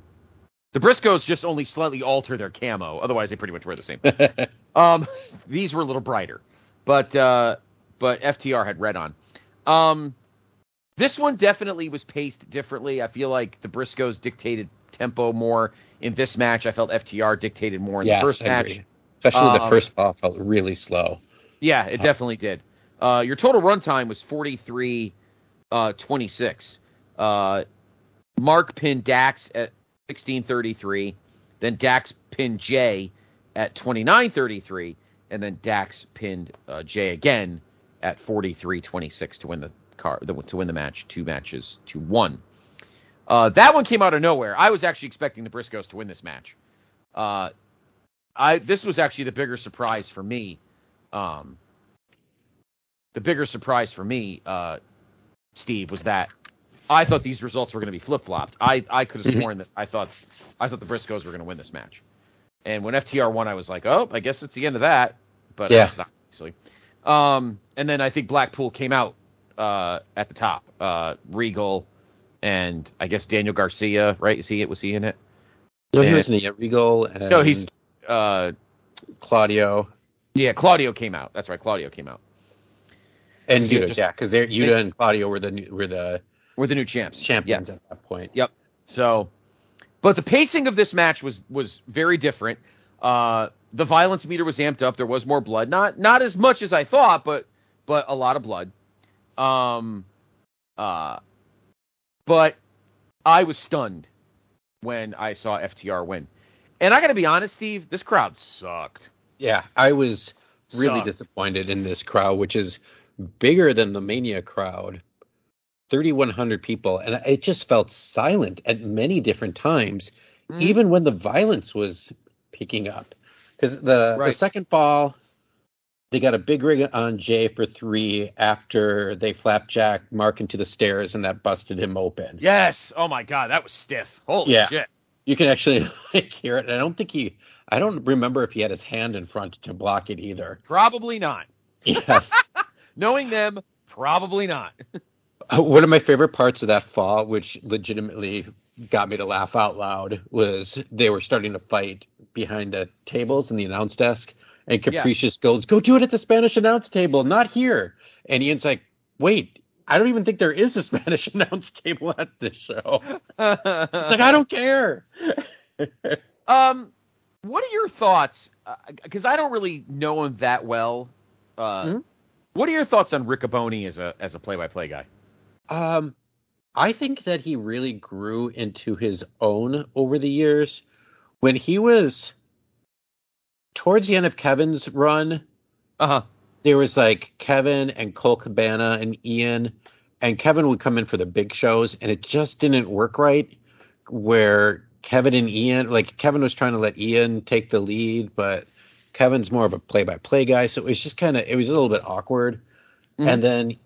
the Briscoes just only slightly alter their camo. Otherwise, they pretty much wear the same. Um, these were a little brighter, but uh, but FTR had red on. Um, this one definitely was paced differently. I feel like the Briscoes dictated tempo more in this match. I felt FTR dictated more in yes, the first match. Especially the Um, first fall felt really slow. Yeah, it definitely did. Uh, your total runtime was 43 uh, 26. Uh, Mark pinned Dax at 1633. Then Dax pinned Jay at 2933. And then Dax pinned uh, Jay again at 43 26 to win the car to win the match, two matches to one. Uh, that one came out of nowhere. I was actually expecting the Briscoes to win this match. Uh, I this was actually the bigger surprise for me. Um, the bigger surprise for me, uh, Steve, was that I thought these results were going to be flip flopped. I I could have sworn that I thought I thought the Briscoes were going to win this match, and when FTR won, I was like, oh, I guess it's the end of that. But Yeah. it's not actually. Um, and then I think Blackpool came out uh, at the top. Uh, Regal and I guess Daniel Garcia, right? Is he it? Was he in it? No, he was in it. Regal and No, he's uh, Claudio yeah. Claudio came out. That's right. Claudio came out. And Yuta. just- yeah, because Yuta and Claudio were the new- were the We're the new champs. champions Yes. at that point. Yep. So, but the pacing of this match was was very different. Uh, the violence meter was amped up. There was more blood. Not not as much as I thought, but but a lot of blood. Um, uh, but I was stunned when I saw FTR win. And I got to be honest, Steve, this crowd sucked. Yeah, I was really Sucked. disappointed in this crowd, which is bigger than the Mania crowd. 3,100 people, and it just felt silent at many different times, Mhm. even when the violence was picking up. Because the, the second fall, they got a big rig on Jay for three after they flapjack Mark into the stairs, and that busted him open. Yes. Oh my God, that was stiff. Holy Yeah. shit. You can actually like hear it. And I don't think he, I don't remember if he had his hand in front to block it either. Probably not. Yes. Knowing them, probably not. Uh, One of my favorite parts of that fall, which legitimately got me to laugh out loud, was they were starting to fight behind the tables in the announce desk, and Yeah. Capricious goes, "Go do it at the Spanish announce table, not here." And Ian's like, "Wait, I don't even think there is a Spanish announce table at this show." It's like, "I don't care." Um, what are your thoughts? Because I don't really know him that well. Uh, Mhm. What are your thoughts on Riccaboni as a as a play by play guy? Um, I think that he really grew into his own over the years. When he was towards the end of Kevin's run, Uh huh. there was like Kevin and Colt Cabana and Ian, and Kevin would come in for the big shows, and it just didn't work right. Where Kevin and Ian, like Kevin was trying to let Ian take the lead, but Kevin's more of a play-by-play guy, so it was just kind of it was a little bit awkward. Mhm. And then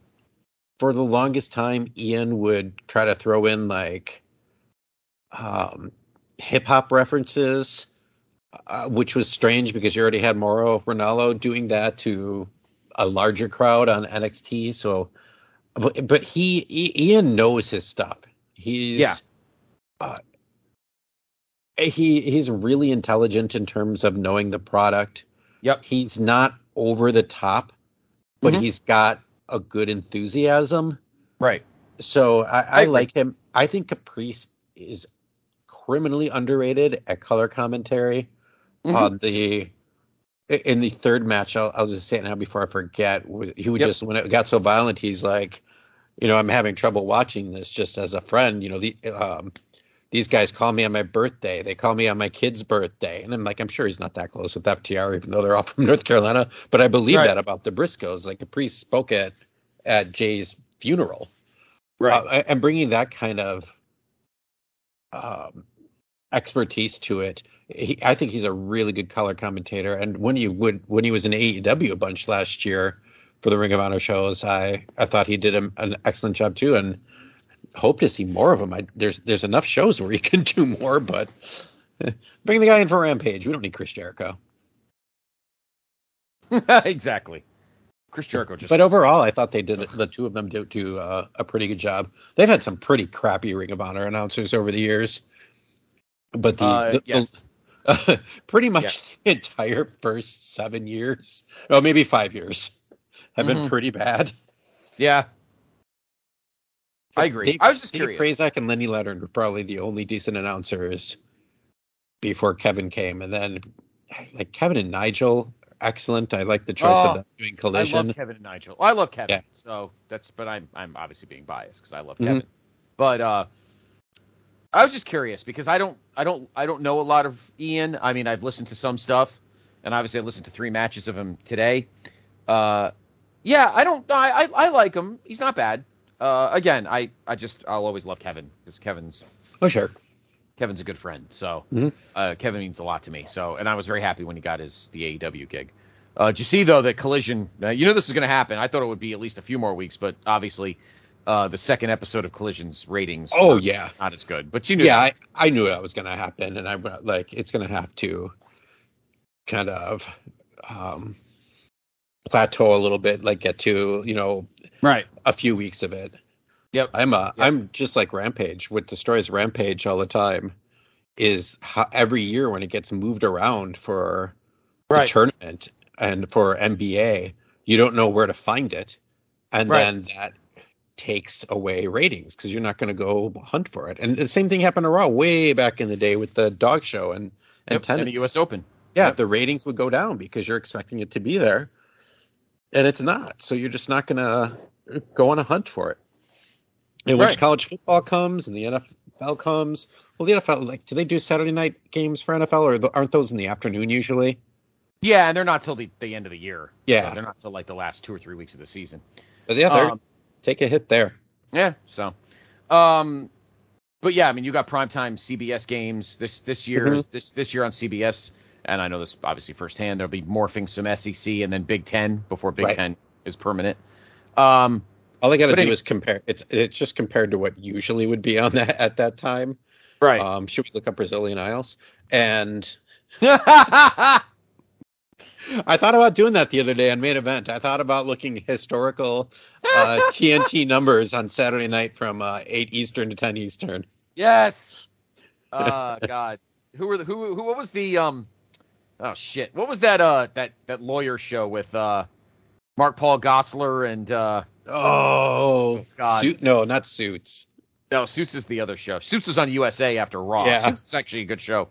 for the longest time, Ian would try to throw in like um, hip hop references, uh, which was strange because you already had Mauro Ranallo doing that to a larger crowd on NXT. So, but, but he, Ian knows his stuff. He's Yeah. Uh, he he's really intelligent in terms of knowing the product. Yep. He's not over the top, but Mhm. he's got a good enthusiasm. Right. So I, I, agree. like him. I think Caprice is criminally underrated at color commentary. Mhm. On the in the third match, I'll, I'll just say it now before I forget. He would Yep. just when it got so violent, he's like, you know, I'm having trouble watching this just as a friend. You know, the um, these guys call me on my birthday. They call me on my kid's birthday, and I'm like, I'm sure he's not that close with FTR, even though they're all from North Carolina. But I believe Right. that about the Briscoes. Like a priest spoke at at Jay's funeral Right. uh, and bringing that kind of um, expertise to it. He, I think he's a really good color commentator. And when you would when he was in AEW a bunch last year for the Ring of Honor shows, I I thought he did a, an excellent job too, and hope to see more of him. I, there's there's enough shows where he can do more, but bring the guy in for Rampage. We don't need Chris Jericho. exactly. Chris Jericho just. But overall, I thought they did the two of them do, do uh, a pretty good job. They've had some pretty crappy Ring of Honor announcers over the years, but the, Uh, the- yes. the- pretty much Yes. the entire first seven years, well, maybe five years, have been Mhm. pretty bad. yeah. I agree. Dave, I was just Dave curious. Prazak and Lenny Leonard were probably the only decent announcers before Kevin came, and then like Kevin and Nigel, excellent. I like the choice Oh, of them doing I collision. love Kevin and Nigel. I love Kevin. Yeah. So that's, but I'm I'm obviously being biased because I love Mhm. Kevin. But uh, I was just curious because I don't I don't I don't know a lot of Ian. I mean, I've listened to some stuff, and obviously I listened to three matches of him today. Uh, yeah, I don't. I I, I like him. He's not bad. Uh, again, I I just I'll always love Kevin because Kevin's oh sure. Kevin's a good friend. So Mhm. uh, Kevin means a lot to me. So and I was very happy when he got his the AEW gig. Uh, did you see though that Collision? Uh, you know this is going to happen. I thought it would be at least a few more weeks, but obviously uh, the second episode of Collision's ratings. Oh yeah, not as good. But you knew. yeah. I, I knew that was going to happen, and I like it's going to have to kind of um, plateau a little bit, like get to you know right. a few weeks of it. Yep. I'm uh, Yep. I'm just like Rampage. What destroys Rampage all the time is how every year when it gets moved around for Right. the tournament and for NBA, you don't know where to find it, and Right. then that takes away ratings because you're not going to go hunt for it. And the same thing happened to Raw way back in the day with the dog show and and Yep, and tennis. the U.S. Open. Yeah, Yep. the ratings would go down because you're expecting it to be there, and it's not. So you're just not going to go on a hunt for it. And once college football comes and the NFL comes, well, the NFL like, do they do Saturday night games for NFL, or aren't those in the afternoon usually? Yeah, and they're not till the, the end of the year. Yeah. So they're not till like the last two or three weeks of the season. But yeah, Um, take a hit there. Yeah. So, um, but yeah, I mean, you got primetime CBS games this this year. Mhm. This this year on CBS, and I know this obviously firsthand. There'll be morphing some SEC and then Big Ten before Big Right. Ten is permanent. Um, All they got to do is compare. It's it's just compared to what usually would be on that at that time. right. Um, should we look up Brazilian Isles? And I thought about doing that the other day on main event. I thought about looking historical uh, TNT numbers on Saturday night from uh, eight Eastern to ten Eastern. yes. Uh, God, who were the, who who what was the um? Oh shit, what was that uh that that lawyer show with uh Mark Paul Gosselaar and uh Oh, God. Suit, no, not suits. No, Suits is the other show. Suits was on USA after Raw. Yeah. Suits is actually a good show.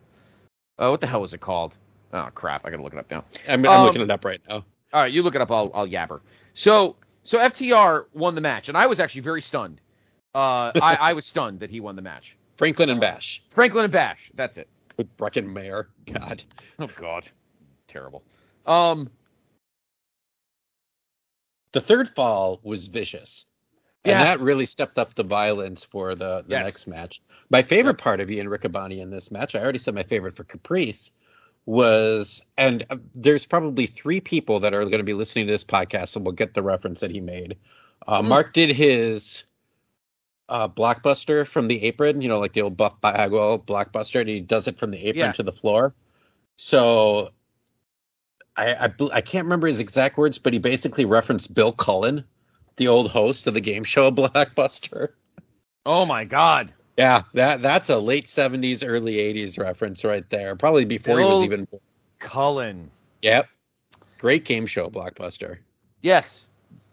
Uh, what the hell was it called? Oh crap! I gotta look it up now. I'm, I'm Um, looking it up right now. All right, you look it up. I'll, I'll yabber. So, so FTR won the match, and I was actually very stunned. Uh, I, I was stunned that he won the match. Franklin and Bash Franklin and Bash. That's it. With Breckin Meyer. God, Oh God, terrible. Um, the third fall was vicious. And that really stepped up the violence for the, the Yes. next match. My favorite part of Ian Riccaboni in this match, I already said my favorite for Caprice, was, and uh, there's probably three people that are going to be listening to this podcast and will get the reference that he made. Uh, Mhm. Mark did his uh, blockbuster from the apron, you know, like the old Buff Bagwell blockbuster, and he does it from the apron Yeah. to the floor. So I, I I can't remember his exact words, but he basically referenced Bill Cullen, the old host of the game show Blockbuster. oh my God, Yeah, that that's a late seventies, early eighties reference right there. Probably before he was even. born. Cullen. Yep, great game show Blockbuster. Yes.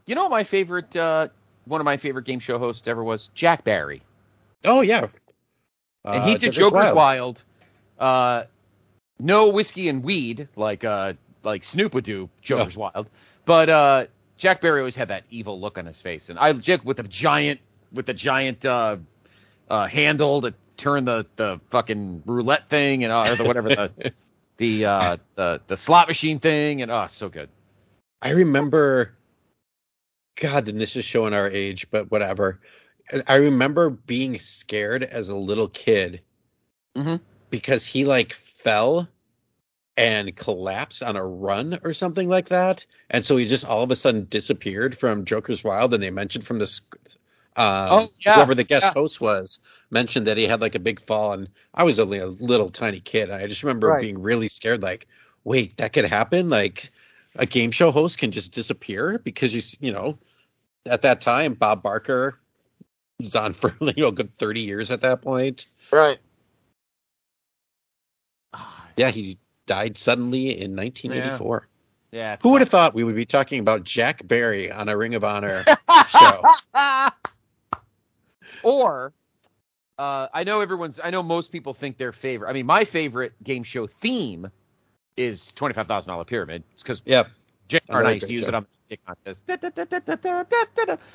You know what my favorite, uh, one of my favorite game show hosts ever was Jack Barry. Oh yeah, and Uh, he did Joker's Wild. Wild. Uh, no whiskey and weed like uh like Snoop would do Joker's Wild, but uh, Jack Barry always had that evil look on his face, and I Jack with the giant with the giant uh, uh, handle to turn the the fucking roulette thing and uh, or the whatever the the uh, the the slot machine thing, and oh, so good. I remember. God, then this is showing our age, but whatever. I remember being scared as a little kid Mhm. because he like fell and collapsed on a run or something like that, and so he just all of a sudden disappeared from Joker's Wild. And they mentioned from the um, Oh, yeah, whoever the guest yeah. host was mentioned that he had like a big fall, and I was only a little tiny kid. I just remember Right. being really scared, like, wait, that could happen, like. A game show host can just disappear because you you know at that time Bob Barker was on for you know a good thirty years at that point. Right. Yeah, he died suddenly in 1984. Yeah. Who would have thought we would be talking about Jack Barry on a Ring of Honor show? or uh, I know everyone's. I know most people think their favorite. I mean, my favorite game show theme is twenty five thousand dollar pyramid. It's because yeah, Jake and I used to use it on the contest.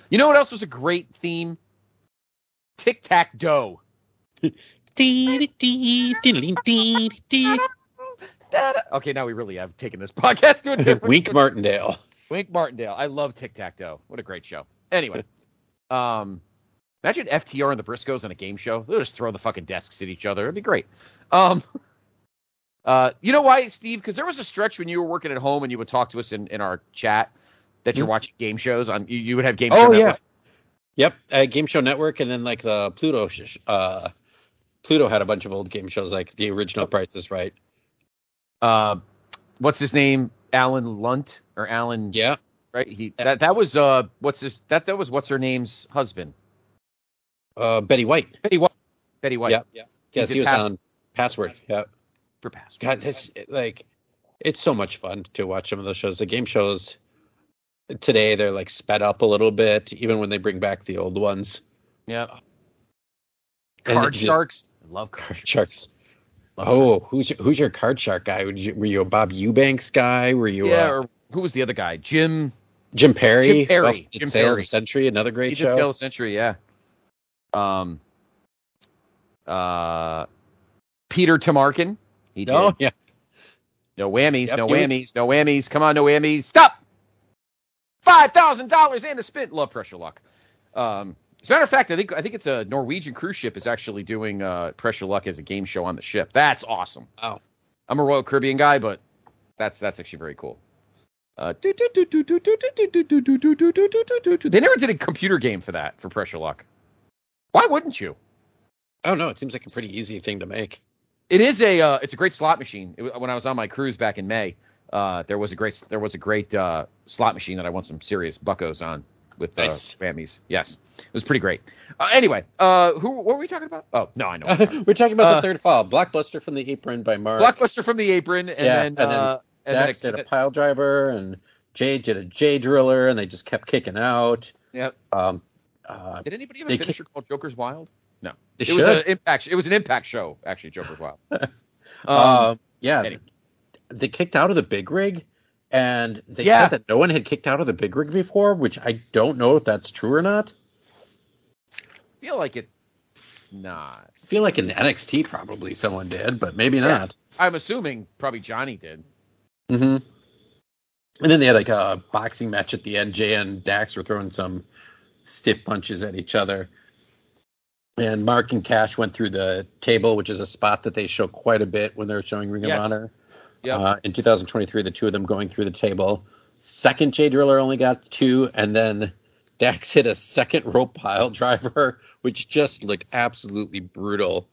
You know what else was a great theme? Tic Tac Dough. okay, now we really have taken this podcast to a different. Wink Martindale. Wink Martindale. I love Tic Tac Toe. What a great show. Anyway, um, imagine FTR and the Briscoes on a game show. They'll just throw the fucking desks at each other. It'd be great. Um, uh, you know why, Steve? Because there was a stretch when you were working at home and you would talk to us in, in our chat that you're Hmm. watching game shows on. You, you would have game. Oh show yeah. Network. Yep. Uh, game Show Network, and then like the Pluto. sh- Uh, Pluto had a bunch of old game shows, like the original Price is Right. Uh, what's his name? Allen Ludden or Alan? Yeah. Right. He that that was uh what's this that that was what's her name's husband Uh, Betty White. Betty White. Betty White. Yeah. Yeah. Yes, he was Pass- on Password. Yeah. For pass. God, that's like, it's so much fun to watch some of those shows. The game shows today, they're like sped up a little bit, even when they bring back the old ones. Yeah. Card sharks. I love card Card sharks. Love Oh, who's your, who's your card shark guy? You, were you a Bob Eubanks guy? Were you Yeah, uh, or who was the other guy? Jim. Jim Perry? Jim Perry. Well, Jim Sail Perry. the Century, another great did show. Sail Century, yeah. Um. Uh. Peter Tomarken. He did. oh, yeah. No whammies. Yep, no he was- whammies. No whammies. Come on, no whammies. Stop. Five thousand dollars and a spin. Love Press Your Luck. Um. As a matter of fact, I think I think it's a Norwegian cruise ship is actually doing uh, Press Your Luck as a game show on the ship. That's awesome. Wow. I'm a Royal Caribbean guy, but that's that's actually very cool. Uh, they never did a computer game for that for Press Your Luck. Why wouldn't you? Oh, no, it seems like a pretty easy thing to make. It is a uh, it's a great slot machine. It, when I was on my cruise back in May, uh, there was a great there was a great uh, slot machine that I won some serious buckos on with uh, Nice. Yes, it was pretty great. Uh, anyway, uh, who what were we talking about? Oh no, I know. talking We're talking about Uh, the third fall. Blockbuster from the Apron by Mark. Blockbuster from the apron, and Yeah, then and then uh, and then did a pile driver, and Jay did a Jay driller, and they just kept kicking out. Yep. Um, uh, Did anybody have a They finisher called Joker's Wild? No, they it was an impact. It was an impact show actually. Joker's Wild. Um, Um, yeah, anyway. they kicked out of the big rig, and they Yeah. said that no one had kicked out of the big rig before, which I don't know if that's true or not. feel like it's not. I feel like in the NXT probably someone did, but maybe Yeah. not. I'm assuming probably Johnny did. hmm And then they had like a boxing match at the end. Jay and Dax were throwing some stiff punches at each other. And Mark and Cash went through the table, which is a spot that they show quite a bit when they're showing Ring Yes. of Honor. Yep. Uh, in 2023, the two of them going through the table. Second Jay Driller only got two, and then Dax hit a second rope pile driver, which just looked absolutely brutal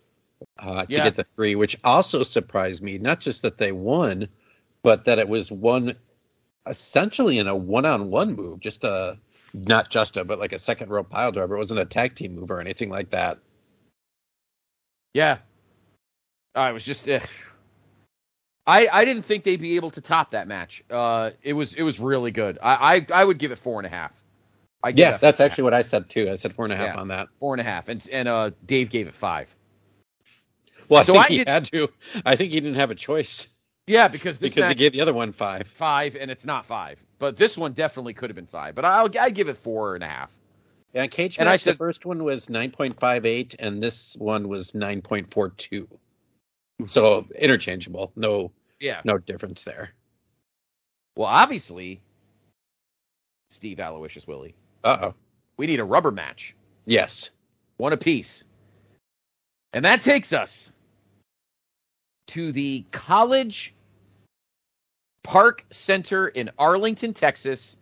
uh, to Yeah. get the three, which also surprised me. Not just that they won, but that it was one essentially in a one-on-one move, just a not just a, but like a second row pile driver. It wasn't a tag team move or anything like that. Yeah. I was just. eh. I I didn't think they'd be able to top that match. Uh, it was it was really good. I I, I would give it four and a half. I Yeah, that's four and a actually what I said too. I said four and a half Yeah. on that. four and a half, and and uh Dave gave it five. Well, I So think I he did- had to. I think he didn't have a choice Yeah, because this because he match gave the other one five. five and it's not five, but this one definitely could have been five. But I'll I give it four and a half. Yeah, and Cage And I said- the first one was nine point five eight, and this one was nine point four two. So interchangeable. No, Yeah. no difference there. Well, obviously, Steve Aloysius Willie, Uh oh. we need a rubber match. Yes. one apiece. And that takes us to the College Park Center in Arlington, Texas,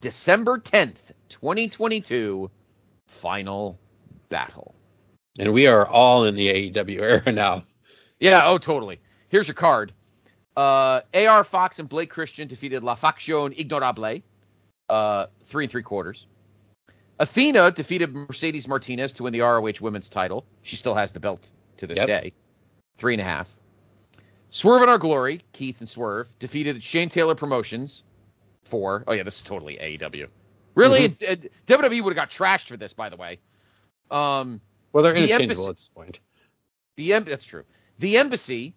December 10th, 2022, final battle. And we are all in the AEW era now. Yeah, oh, totally. Here's your card. Uh, AR Fox and Blake Christian defeated La Faction Ignorable, uh, three and three quarters. Athena defeated Mercedes Martinez to win the ROH Women's title. She still has the belt to this Yep. day. Three and a half. Swerve in Our Glory, Keith and Swerve, defeated Shane Taylor Promotions. Four. Oh, yeah, this is totally AEW. Really? It, it, WWE would have got trashed for this, by the way. Um, Well, they're The interchangeable embassy- at this point. the em- that's true. The Embassy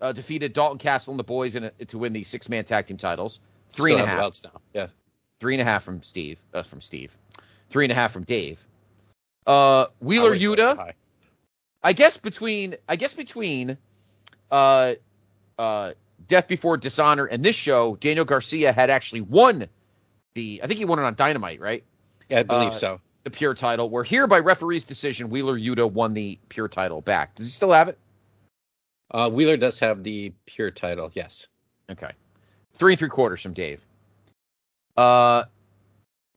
uh, defeated Dalton Castle and the boys in a, to win the six man tag team titles. Three Still and a half. now. Yeah. Three and a half from Steve. Uh, from Steve. Three and a half from Dave. Uh, Wheeler Yuta. I guess between I guess between uh uh Death Before Dishonor and this show, Daniel Garcia had actually won the I think he won it on Dynamite, right? Yeah, I believe Uh, so. The pure title. Where here by referee's decision, Wheeler Yuta won the pure title back. Does he still have it? Uh, Wheeler does have the pure title. Yes. Okay. Three and three quarters from Dave. Uh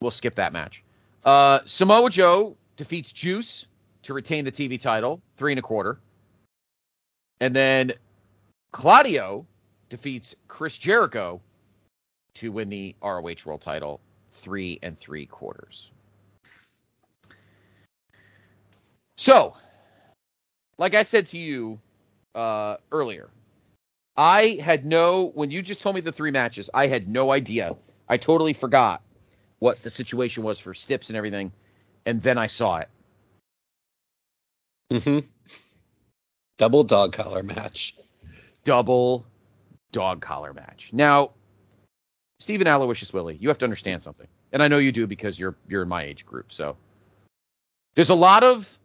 we'll skip that match. Uh Samoa Joe defeats Juice to retain the TV title, three and a quarter. And then Claudio defeats Chris Jericho to win the ROH World title, three and three quarters. So, like I said to you uh, earlier, I had no when you just told me the three matches, I had no idea. I totally forgot what the situation was for Stips and everything, and then I saw it. Mm-hmm. Double dog collar match. Double dog collar match. Now, Stephen Aloysius Willie, you have to understand something, and I know you do because you're you're in my age group. So there's a lot of,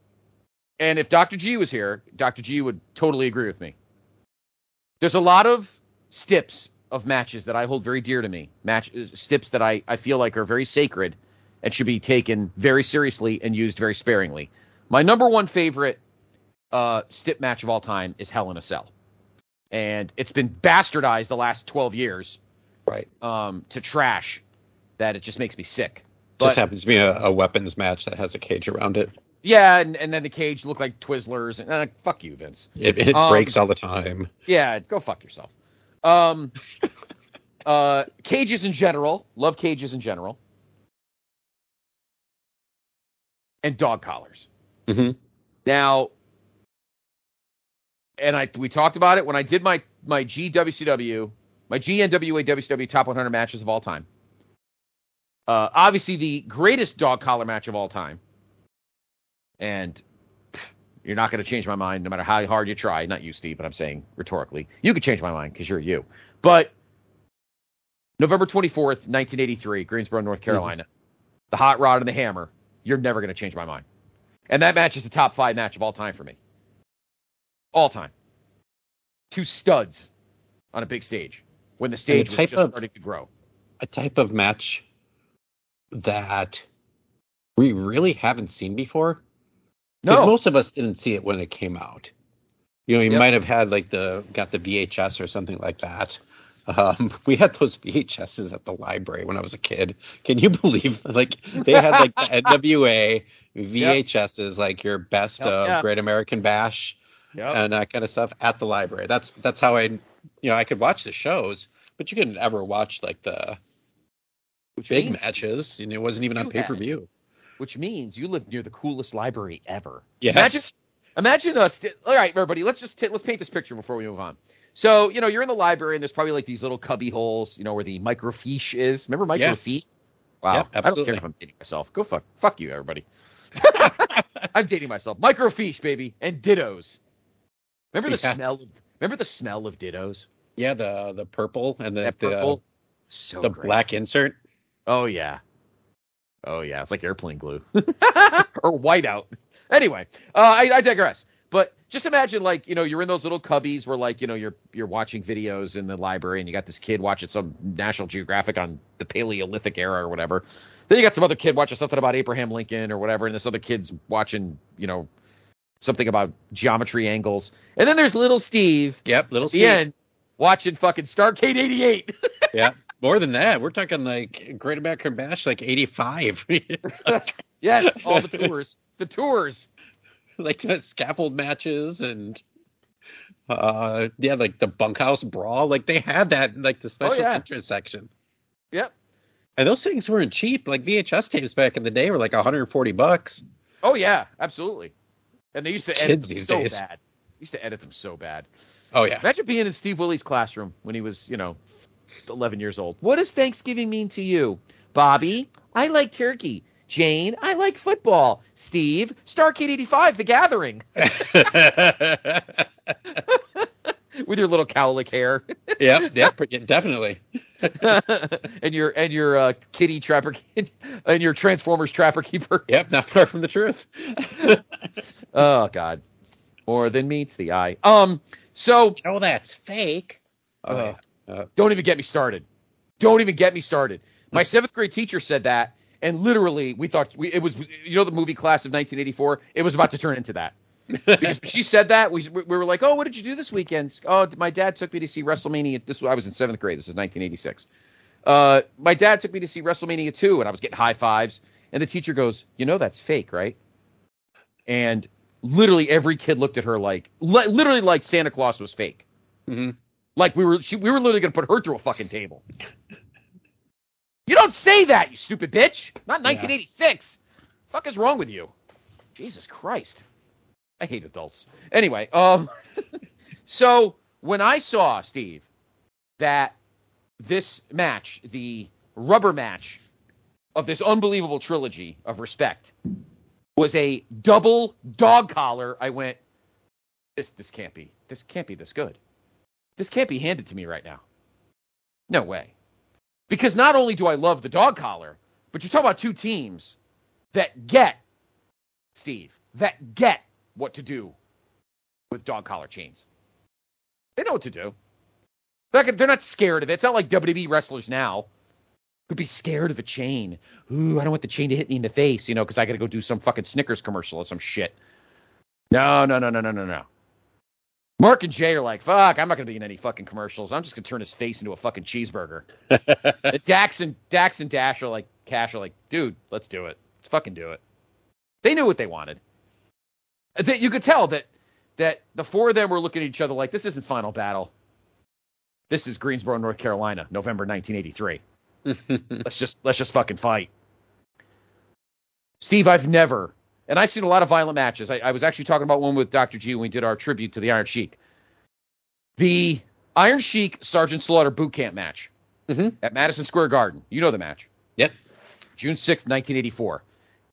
and if Dr. G was here, Dr. G would totally agree with me. There's a lot of stips of matches that I hold very dear to me. Match stips that I, I feel like are very sacred and should be taken very seriously and used very sparingly. My number one favorite uh, stip match of all time is Hell in a Cell, and it's been bastardized the last 12 years Right. um, to trash that it just makes me sick. Just happens to be a, a weapons match that has a cage around it. Yeah, and, and then the cage looked like Twizzlers. And, uh, fuck you, Vince. It, it Um, breaks all the time. Yeah, go fuck yourself. Um, uh, cages in general. Love cages in general. And dog collars. hmm Now, and I we talked about it when I did my my GWCW, my GNWA WCW top 100 matches of all time. Uh, obviously, the greatest dog collar match of all time. And pff, you're not going to change my mind no matter how hard you try. Not you, Steve, but I'm saying rhetorically. You could change my mind because you're you. But November 24th, 1983, Greensboro, North Carolina. The hot rod and the hammer. You're never going to change my mind. And that match is the top five match of all time for me. All time. Two studs on a big stage when the stage was just of- starting to grow. A type of match that we really haven't seen before. No, most of us didn't see it when it came out. You know, you Yep. might have had like the got the VHS or something like that. Um, we had those VHSs at the library when I was a kid. Can you believe like they had like the NWA VHSs, like your best Hell of yeah. Great American Bash Yep. and that kind of stuff at the library. That's that's how I, you know, I could watch the shows, but you couldn't ever watch like the which big means, matches, and it wasn't even on pay per view. Which means you live near the coolest library ever. Yes. Imagine, imagine us. all right, everybody. Let's just t- let's paint this picture before we move on. So you know you're in the library and there's probably like these little cubby holes, you know, where the microfiche is. Remember Yes. microfiche? Wow. Yep, I don't care if I'm dating myself. Go fuck. Fuck you, everybody. I'm dating myself. Microfiche, baby, and dittos. Remember the Yes. smell? Of, remember the smell of dittos? Yeah, the the purple and the That the, purple. so the great. black insert. Oh yeah. Oh yeah, it's like airplane glue or whiteout. Anyway, uh, I, I digress. But just imagine, like you know, you're in those little cubbies where, like you know, you're you're watching videos in the library, and you got this kid watching some National Geographic on the Paleolithic era or whatever. Then you got some other kid watching something about Abraham Lincoln or whatever, and this other kid's watching, you know, something about geometry angles. And then there's little Steve Yep, little the Steve. end watching fucking Starcade '88. Yeah, more than that. We're talking like Great American Bash, like eighty five, yes, all the tours, the tours. like uh, scaffold matches and Uh, yeah, like the bunkhouse brawl. Like they had that in like the special yeah. interest section. Yep. And those things weren't cheap. Like VHS tapes back in the day were like 140 bucks. Oh yeah, absolutely. And they used to edit Kids them so days. bad. Used to edit them so bad. Oh yeah. Imagine being in Steve Willie's classroom when he was, you know, 11 years old. What does Thanksgiving mean to you? Bobby, I like turkey. Jane, I like football. Steve, Starcade 85, The Gathering, with your little cowlick hair yeah, yeah, definitely. and your and your uh, kitty trapper and your Transformers trapper keeper. Yep, not far from the truth. Oh God, more than meets the eye. Um, so oh, that's fake. Oh, Uh, yeah. Don't even get me started. Don't even get me started. My seventh grade teacher said that, and literally, we thought we, it was, you know, the movie Class of 1984. It was about to turn into that. Because she said that, we we were like, "Oh, what did you do this weekend?" Oh, my dad took me to see WrestleMania. This was I was in seventh grade. This is 1986. Uh, my dad took me to see WrestleMania 2, and I was getting high fives. And the teacher goes, "You know that's fake, right?" And literally every kid looked at her like, li- literally like Santa Claus was fake. Mhm. Like we were, she, we were literally gonna put her through a fucking table. you don't say that, you stupid bitch. Not 1986. Fuck is wrong with you? Jesus Christ. I hate adults. Anyway, um, so when I saw Steve that this match, the rubber match of this unbelievable trilogy of respect, was a double dog collar, I went, this this can't be this can't be this good. This can't be handed to me right now. No way. Because not only do I love the dog collar, but you're talking about two teams that get Steve, that get what to do with dog collar chains. They know what to do. They're not, they're not scared of it. It's not like WWE wrestlers now could be scared of a chain. Ooh, I don't want the chain to hit me in the face, you know, because I got to go do some fucking Snickers commercial or some shit. No, no, no, no, no, no, no. Mark and Jay are like, fuck, I'm not going to be in any fucking commercials. I'm just going to turn his face into a fucking cheeseburger. Dax and Dax and Dash are like, Cash are like, dude, let's do it. Let's fucking do it. They knew what they wanted. That you could tell that that the four of them were looking at each other like, this isn't Final Battle. This is Greensboro, North Carolina, November 1983. let's just let's just fucking fight. Steve, I've never, and I've seen a lot of violent matches. I, I was actually talking about one with Dr. G when we did our tribute to the Iron Sheik. The Iron Sheik Sergeant Slaughter boot camp match Mhm. at Madison Square Garden. You know the match. Yep. June sixth, 1984.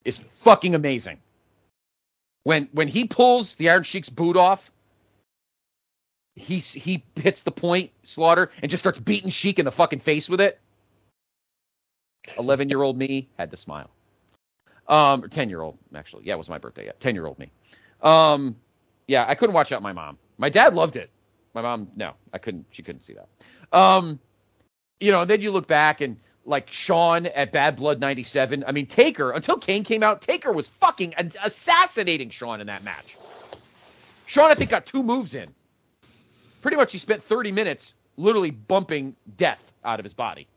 Is fucking amazing. When when he pulls the Iron Sheik's boot off, he he hits the point, Slaughter, and just starts beating Sheik in the fucking face with it. 11 year old me had to smile. Um, 10 year old, actually. Yeah, it was my birthday. Yeah, 10 year old me. Um, yeah, I couldn't watch out my mom. My dad loved it. My mom, no, I couldn't. She couldn't see that. Um, you know, and then you look back and like Shawn at Bad Blood 97. I mean, Taker, until Kane came out, Taker was fucking assassinating Shawn in that match. Shawn, I think, got two moves in. Pretty much, he spent 30 minutes literally bumping death out of his body.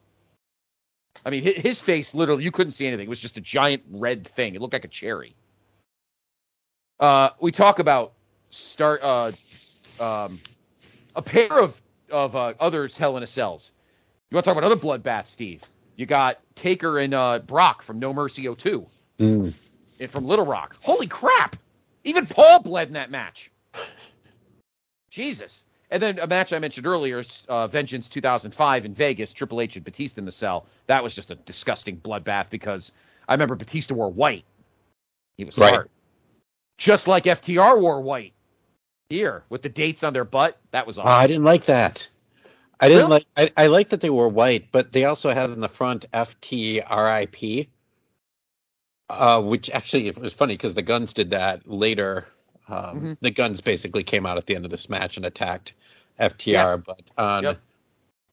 I mean, his face literally, you couldn't see anything. It was just a giant red thing. It looked like a cherry. Uh, we talk about start uh, um, a pair of of uh, others Hell in a Cells. You want to talk about other bloodbaths, Steve? You got Taker and uh, Brock from No Mercy 02 Mm. and from Little Rock. Holy crap! Even Paul bled in that match. Jesus. And then a match I mentioned earlier, uh, Vengeance 2005 in Vegas, Triple H and Batista in the cell. That was just a disgusting bloodbath because I remember Batista wore white. He was Right. Just like FTR wore white here with the dates on their butt. That was Oh, awesome. I didn't like that. I didn't Really? like. I, I liked that they were white, but they also had in the front FTRIP, uh, which actually it was funny because the Guns did that later. Um, Mhm. The Guns basically came out at the end of this match and attacked FTR, Yes. but on Yep.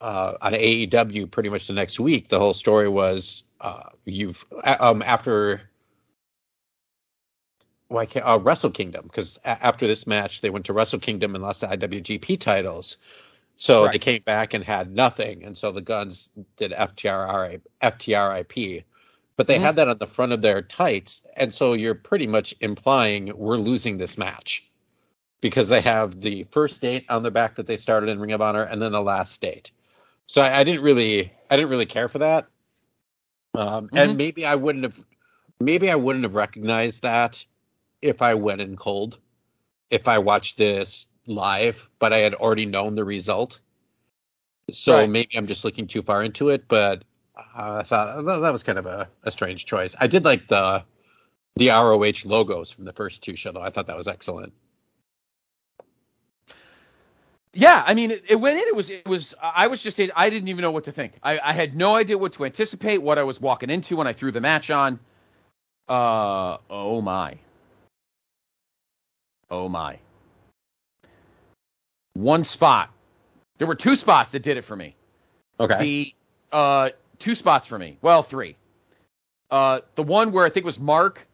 uh, on AEW, pretty much the next week, the whole story was uh, you've um, after. Why can't uh, Wrestle Kingdom? Because a- after this match, they went to Wrestle Kingdom and lost the IWGP titles. So Right. they came back and had nothing, and so the Guns did FTRI, FTRIP, but they Mhm. had that on the front of their tights, and so you're pretty much implying we're losing this match. because they have the first date on the back that they started in Ring of Honor, and then the last date. So I, I didn't really, I didn't really care for that. Um, Mhm. And maybe I wouldn't have, maybe I wouldn't have recognized that if I went in cold, if I watched this live, but I had already known the result. So Right. maybe I'm just looking too far into it, but uh, I thought that that was kind of a, a strange choice. I did like the the ROH logos from the first two show, though. I thought that was excellent. Yeah, I mean, it, it went in. It was, it was. I was just, I didn't even know what to think. I, I had no idea what to anticipate, what I was walking into when I threw the match on. Uh, oh my, oh my. One spot. There were two spots that did it for me. Okay. The uh, two spots for me. Well, three. Uh, the one where I think it was Mark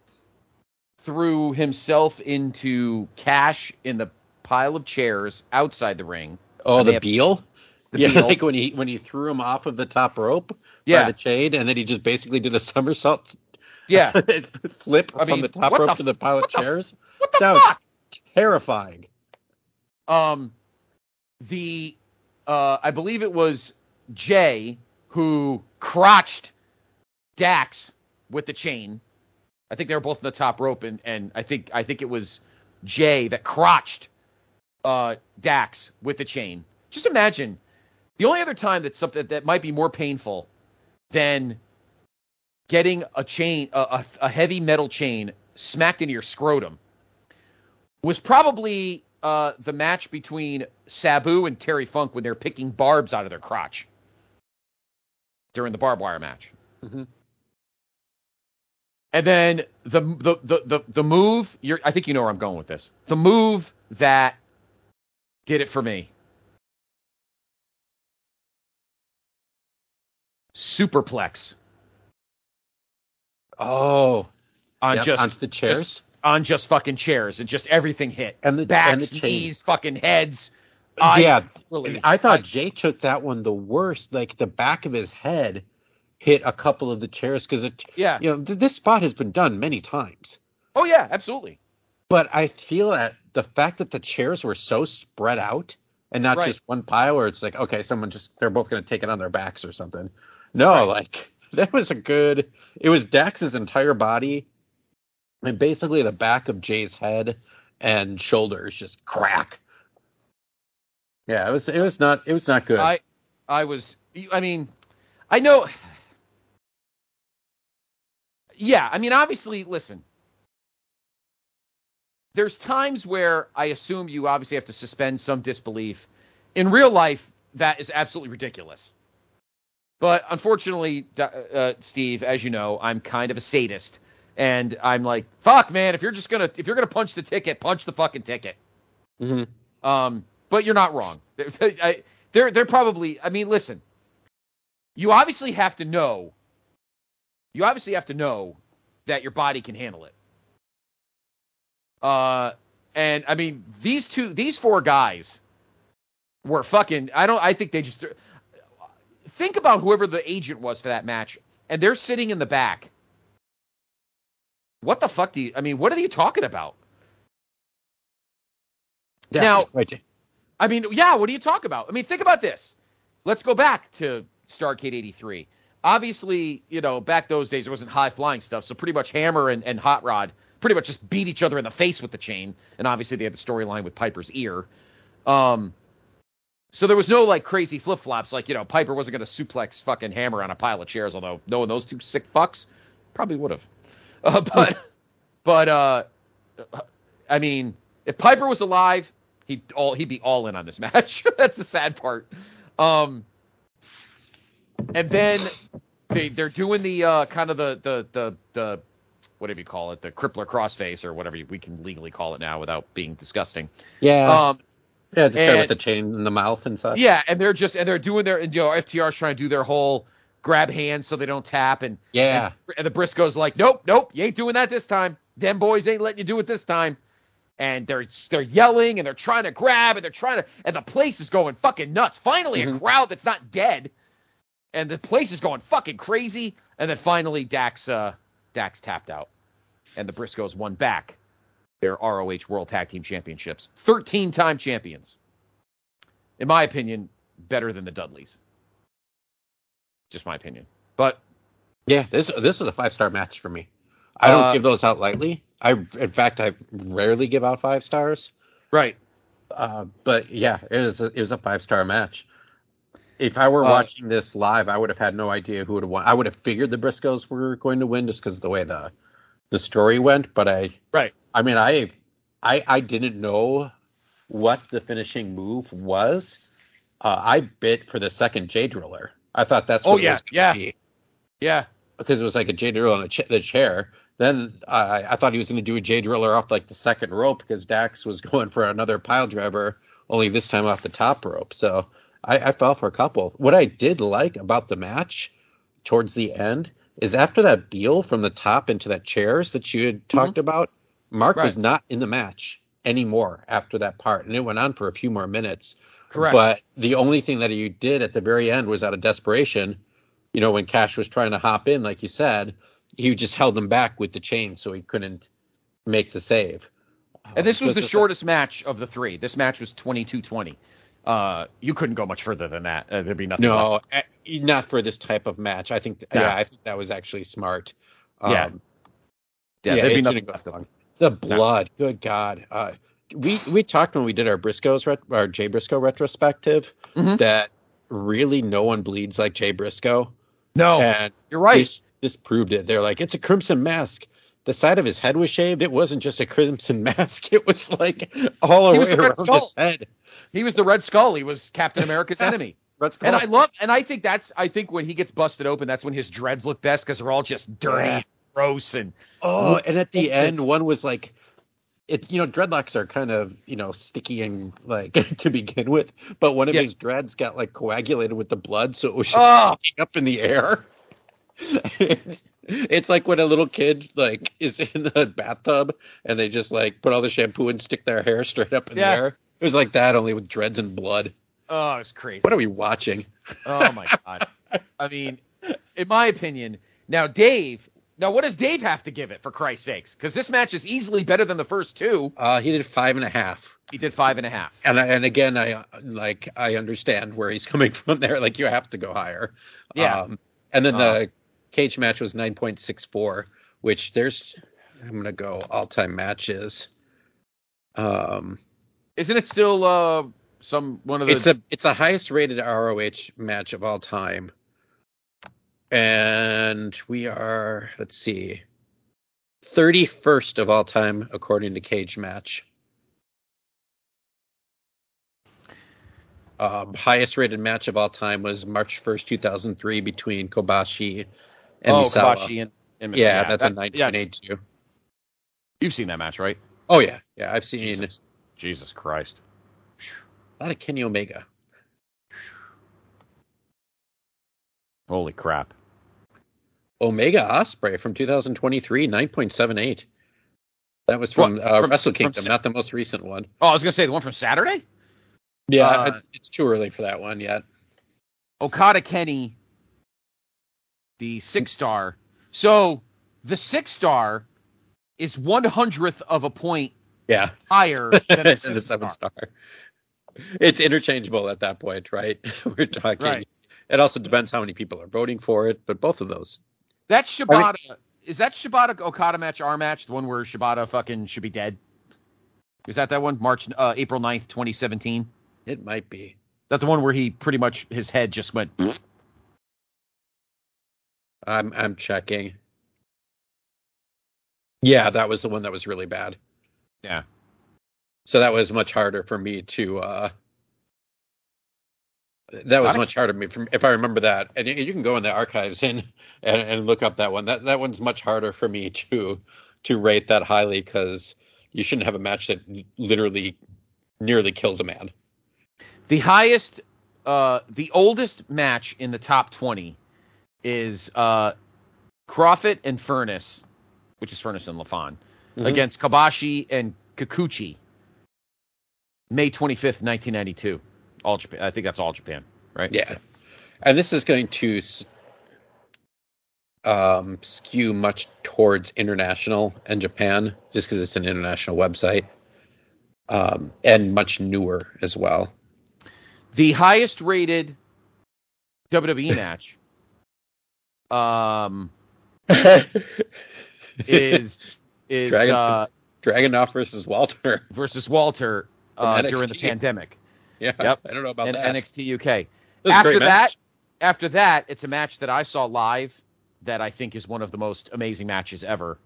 threw himself into Cash in the pile of chairs outside the ring. oh, the Beal. the yeah, Beal. like when he when he threw him off of the top rope Yeah. by the chain, and then he just basically did a somersault Yeah. flip I mean, from the top rope the to the pile of what the chairs. What the That was- fuck? Terrifying. Um, the uh, I believe it was Jay who crotched Dax with the chain. I think they were both in the top rope, and, and I think I think it was Jay that crotched uh, Dax with the chain. Just imagine the only other time that something that might be more painful than getting a chain, a, a, a heavy metal chain smacked into your scrotum was probably uh, the match between Sabu and Terry Funk when they're picking barbs out of their crotch during the barbed wire match. Mhm. And then the, the the the the move, you're, I think you know where I'm going with this. The move that did it for me. Superplex Oh, on yep, just the chairs. just- on just fucking chairs and just everything hit. And the- and backs, the knees, fucking heads. I yeah, really, I thought Jay took that one the worst. Like the back of his head hit a couple of the chairs because it. yeah. You know, th- this spot has been done many times, Oh yeah, absolutely. but I feel that the fact that the chairs were so spread out and not Right. just one pile, where it's like, okay, someone just they're both going to take it on their backs or something. No, Right. like that was a good. It was Dax's entire body, and basically the back of Jay's head and shoulders just crack. Yeah, it was. It was not. It was not good. I I was I mean, I know Yeah, I mean obviously listen. There's times where I assume you obviously have to suspend some disbelief. In real life that is absolutely ridiculous. But unfortunately, uh, Steve, as you know, I'm kind of a sadist and I'm like, "Fuck, man, if you're just going to if you're to punch the ticket, punch the fucking ticket." Mhm. Um, but you're not wrong. I- They're they're probably. I mean, listen. You obviously have to know. You obviously have to know that your body can handle it. Uh, and I mean these two, these four guys were fucking. I don't. I think they just think about whoever the agent was for that match, and they're sitting in the back. What the fuck do you? I mean, what are you talking about? Yeah, Now- right. I mean, yeah, what do you talk about? I mean, think about this. Let's go back to Starcade 83. Obviously, you know, back those days, it wasn't high flying stuff. So pretty much Hammer and, and Hot Rod pretty much just beat each other in the face with the chain. And obviously, they had the storyline with Piper's ear. Um, so there was no like crazy flip flops. Like, you know, Piper wasn't going to suplex fucking Hammer on a pile of chairs, although knowing those two sick fucks, probably would have. Uh, but, but, uh, I mean, if Piper was alive, he'd all he'd be all in on this match. That's the sad part. Um, and then they they're doing the uh, kind of the the the the whatever you call it, the crippler crossface or whatever we can legally call it now without being disgusting. Yeah, Um, yeah, just and- with the chain in the mouth and such. yeah, and they're just and they're doing their and you know FTR's trying to do their whole grab hands so they don't tap and yeah. and, the Briscoes like, nope, nope, you ain't doing that this time. Them boys ain't letting you do it this time. And they're they're yelling and they're trying to grab and they're trying to and the place is going fucking nuts. Finally, a Mhm. crowd that's not dead, and the place is going fucking crazy. And then finally, Dax uh, Dax tapped out, and the Briscoes won back their ROH World Tag Team Championships. 13 time champions. In my opinion, better than the Dudleys. Just my opinion. But Yeah, this this was a five star match for me. I don't Uh, give those out lightly. I in fact I rarely give out five stars. right. Uh, but yeah, it was a, it was a five star match. If I were Uh, watching this live, I would have had no idea who would have won. I would have figured the Briscoes were going to win just because of the way the the story went. But I, Right. I mean, I, I, I didn't know what the finishing move was. Uh, I bit for the second Jay Driller. I thought that's Oh, yeah, yeah. be Yeah. because it was like a Jay Driller on a ch- the chair. Then I, I thought he was going to do a Jay Driller off like the second rope because Dax was going for another pile driver, only this time off the top rope. So I, I fell for a couple. What I did like about the match towards the end is after that Beal from the top into that chairs that you had mm-hmm. talked about, Mark was not in the match anymore after that part, and it went on for a few more minutes. Correct. But the only thing that he did at the very end was out of desperation. You know, when Cash was trying to hop in, like you said, he just held him back with the chain so he couldn't make the save. And this was it's the shortest match of the three. This match was 22-20. Uh, you couldn't go much further than that. Uh, there'd be nothing. No, eh, not for this type of match. I think, Yeah. yeah, I think that was actually smart. Yeah. Um, Yeah, Yeah, there'd be nothing left the blood, good God. We we talked when we did our Briscoes our Jay Briscoe retrospective Mhm. that really no one bleeds like Jay Briscoe, No, and you're right. This, this proved it. They're like, it's a crimson mask. The side of his head was shaved. It wasn't just a crimson mask. It was like all He the was way the Red around Skull. his head. He was the Red Skull. He was Captain America's Yes. enemy. Let's go. And I love, and I think that's, I think when he gets busted open, that's when his dreads look best because they're all just dirty, Yeah. and gross, and oh, and at the end, one was like, it. You know, dreadlocks are kind of you know sticky and like to begin with, but one of his dreads got like coagulated with the blood, so it was just Oh. sticking up in the air. it's, it's like when a little kid like is in the bathtub and they just like put all the shampoo and stick their hair straight up in Yeah. the air. It was like that, only with dreads and blood. oh, it's crazy. What are we watching? Oh my god. I mean, in my opinion, now Dave. Now, what does Dave have to give it for Christ's sakes? Because this match is easily better than the first two. Uh, he did five and a half. He did five and a half. And I, and again, I like I understand where he's coming from there. Like you have to go higher. Yeah. Um, and then Uh. the cage match was nine point six four, which there's I'm gonna go all time matches. Um, Isn't it still uh some one of the? it's a it's the highest rated ROH match of all time. And we are let's see, thirty first of all time according to Cagematch. Um, highest rated match of all time was March first, two thousand three, between Kobashi and oh, Misawa. Kobashi and, and Misawa. yeah, that's a that- nineteen yes. You've seen that match, right? Oh yeah, yeah, I've seen Jesus, Jesus Christ. a lot of Kenny Omega. Holy crap. Omega Ospreay from 2023, 9.78. That was from, uh, from- Wrestle Kingdom, Sa- not the most recent one. Oh, I was gonna say the one from Saturday. Yeah, Uh, it's too early for that one yet. Okada Kenny, the six star. So the six star is one hundredth of a point Yeah, higher than the seven, the seven star. star. It's interchangeable at that point, right? We're talking. Right. It also depends how many people are voting for it, but both of those. That Shibata is that Shibata Okada match our match, the one where Shibata fucking should be dead. Is that that one? March uh, April 9th, 2017. It might be. That the one where he pretty much his head just went I'm I'm checking. Yeah, that was the one that was really bad. Yeah. So that was much harder for me to. uh That was much harder for me from if I remember that, and you- can go in the archives and, and and look up that one. That that one's much harder for me to to rate that highly because you shouldn't have a match that literally nearly kills a man. The highest, uh, the oldest match in the top 20 is uh, Kroffat and Furnas, which is Furnas and LaFon, Mhm. against Kobashi and Kikuchi, May 25th, 1992. All Japan. I think that's all Japan, right? Yeah, and this is going to. um, skew much towards international and Japan, just because it's an international website, um, and much newer as well. The highest rated WWE match um, is is Dragon- uh, Dragunov versus Walter. versus Walter uh, during the pandemic Yeah, Yep. I don't know about and that. NXT UK. That After that, after that, it's a match that I saw live that I think is one of the most amazing matches ever,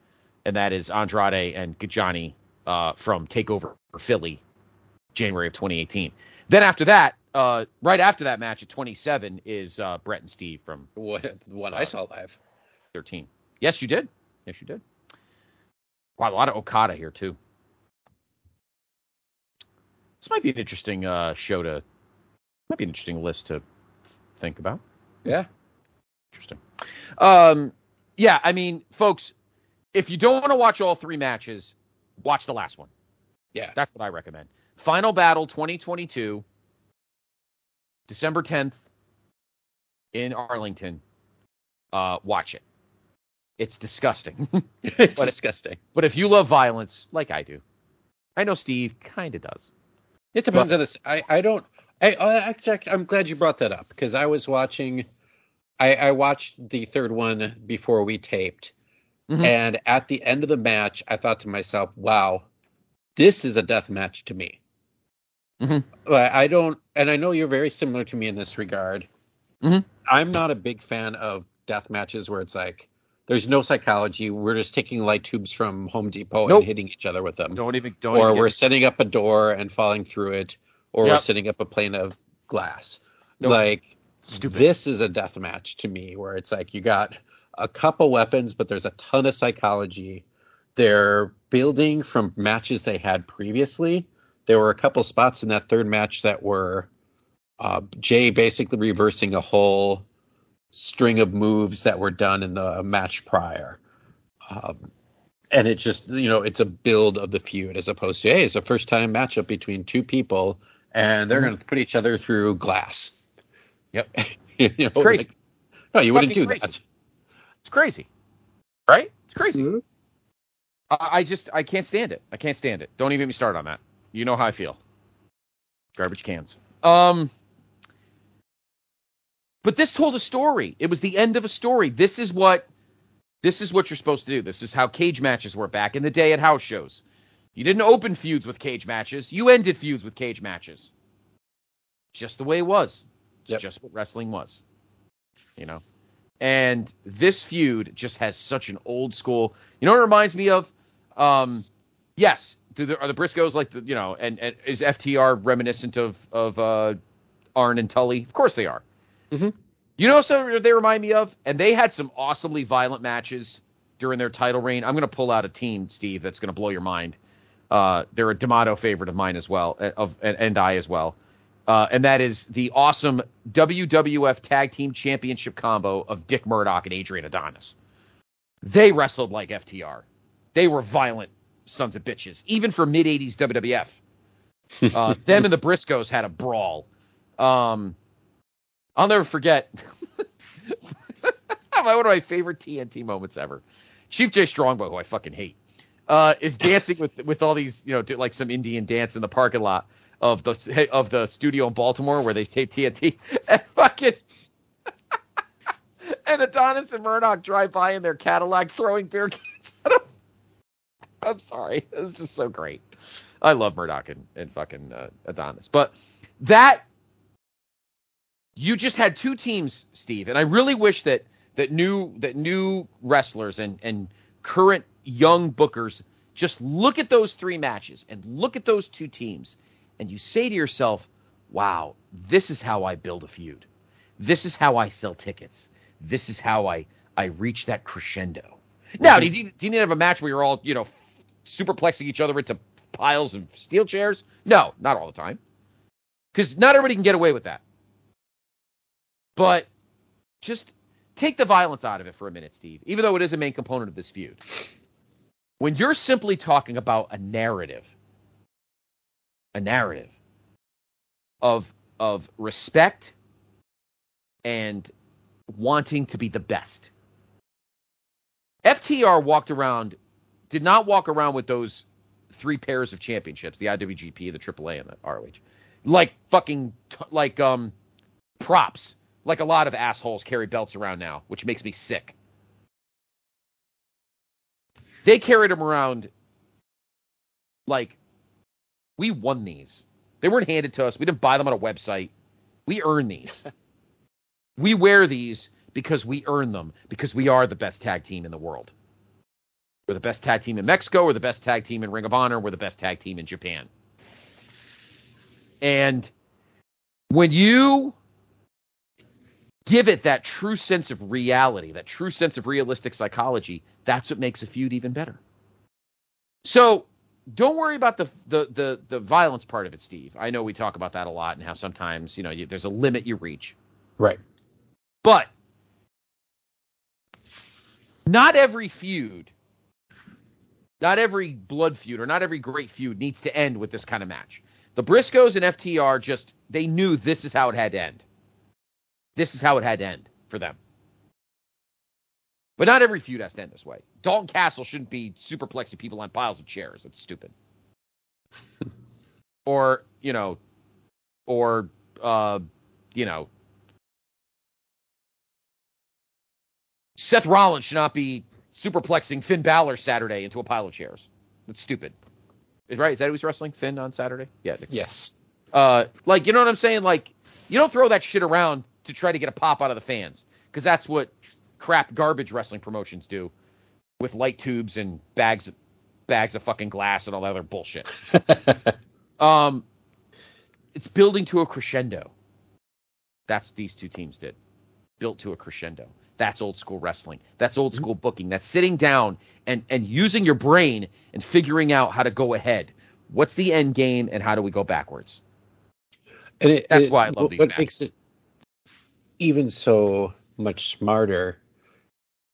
and that is Andrade and Gargano uh, from Takeover for Philly, January of 2018. Then after that, uh, right after that match at 27 is uh, Brett and Steve from What, the one I saw live. 13. Yes, you did. Yes, you did. Wow, a lot of Okada here too. This might be an interesting uh, show to, might be an interesting list to think about. Yeah. Interesting. Um, yeah, I mean, folks, if you don't want to watch all three matches, watch the last one. Yeah. That's what I recommend. Final Battle 2022, December 10th in Arlington. Uh, watch it. It's disgusting. it's But- disgusting. but if you love violence, like I do, I know Steve kind of does. It depends on this. I, I don't. I, I I'm glad you brought that up because I was watching. I, I watched the third one before we taped, Mhm. and at the end of the match, I thought to myself, "Wow, this is a death match to me." Mhm. I I don't, and I know you're very similar to me in this regard. Mhm. I'm not a big fan of death matches where it's like there's no psychology. We're just taking light tubes from Home Depot Nope. and hitting each other with them Don't even don't. or even we're me- setting up a door and falling through it, or we're setting up a plane of glass. Nope. Like Stupid. this is a death match to me, where it's like you got a couple weapons, but there's a ton of psychology. They're building from matches they had previously. There were a couple spots in that third match that were uh, Jay basically reversing a whole string of moves that were done in the match prior. Um, and it just you know it's a build of the feud as opposed to hey it's a first time matchup between two people and they're Mhm. going to put each other through glass Yep. you know, crazy. like- no you wouldn't do fucking that. It's crazy, right? It's crazy. Mhm. I, I just I can't stand it. I can't stand it. Don't even get me started on that. You know how I feel. Garbage cans. Um. But this told a story. It was the end of a story. This is what this is what you're supposed to do. This is how cage matches were back in the day at house shows. You didn't open feuds with cage matches. You ended feuds with cage matches. Just the way it was. It's Yep. just what wrestling was. You know? And this feud just has such an old school. You know what it reminds me of? Um, yes, do the, are the Briscoes like the you know? And, and is FTR reminiscent of of uh, Arn and Tully? Of course they are. Mhm. You know, so they remind me of, and they had some awesomely violent matches during their title reign. I'm going to pull out a team, Steve, that's going to blow your mind. Uh, they're a D'Amato favorite of mine as well, uh, of and, and I as well. Uh, and that is the awesome WWF Tag Team Championship combo of Dick Murdoch and Adrian Adonis. They wrestled like FTR. They were violent sons of bitches, even for mid 80s WWF. Uh, them and the Briscoes had a brawl. Um, I'll never forget. one of my favorite TNT moments ever. Chief Jay Strongbow, who I fucking hate, uh, is dancing with with all these, you know, like some Indian dance in the parking lot of the of the studio in Baltimore where they tape TNT, and fucking. and Adonis and Murdoch drive by in their Cadillac throwing beer cans at him. I'm sorry. It was just so great. I love Murdoch and, and fucking uh, Adonis. But that you just had two teams, Steve, and I really wish that that new that new wrestlers and and current young bookers just look at those three matches and look at those two teams and you say to yourself, "Wow, this is how I build a feud. This is how I sell tickets. This is how I I reach that crescendo." Now, mm-hmm. do you, do you need to have a match where you're all, you know, superplexing each other into piles of steel chairs? No, not all the time. Because not everybody can get away with that. But just take the violence out of it for a minute, Steve, even though it is a main component of this feud. When you're simply talking about a narrative, a narrative of of respect and wanting to be the best. FTR walked around, did not walk around with those three pairs of championships, the IWGP, the AAA, and the ROH, like fucking t- like um props, like a lot of assholes carry belts around now, which makes me sick. They carried them around like we won these. They weren't handed to us. We didn't buy them on a website. We earn these. we wear these because we earn them because we are the best tag team in the world. We're the best tag team in Mexico. We're the best tag team in Ring of Honor. We're the best tag team in Japan. And when you give it that true sense of reality, that true sense of realistic psychology, that's what makes a feud even better. So don't worry about the, the the the violence part of it, Steve. I know we talk about that a lot and how sometimes you know you, there's a limit you reach, Right. but not every feud, not every blood feud, or not every great feud needs to end with this kind of match. The Briscoes and FTR just they knew this is how it had to end. This is how it had to end for them. But not every feud has to end this way. Dalton Castle shouldn't be superplexing people on piles of chairs. That's stupid. or, you know, or, uh, you know, Seth Rollins should not be superplexing Finn Balor Saturday into a pile of chairs. That's stupid. Is right? Is that who's wrestling Finn on Saturday? Yeah. Yes. Uh, like you know what I'm saying? Like you don't throw that shit around to try to get a pop out of the fans because that's what crap garbage wrestling promotions do with light tubes and bags bags of fucking glass and all that other bullshit. um, it's building to a crescendo. That's what these two teams did. Built to a crescendo. That's old school wrestling. That's old school booking. That's sitting down and and using your brain and figuring out how to go ahead. What's the end game and how do we go backwards? And it, That's it- why I love these What matches. makes it even so much smarter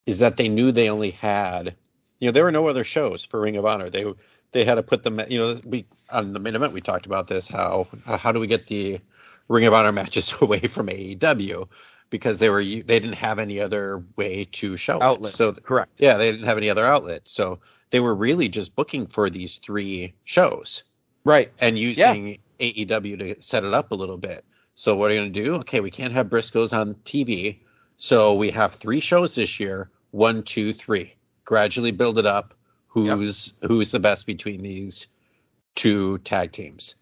is that they knew they only had, you know, there were no other shows for Ring of Honor. They they had to put them, you know, we on the main event we talked about this. How how do we get the Ring of Honor matches away from AEW because they were they didn't have any other way to show it. Outlet. So Correct. yeah, they didn't have any other outlet. So they were really just booking for these three shows Right. and using AEW to set it up a little bit. So what are you going to do? Okay, we can't have Briscoes on TV, so we have three shows this year. One, two, three. Gradually build it up. Who's who's the best between these two tag teams?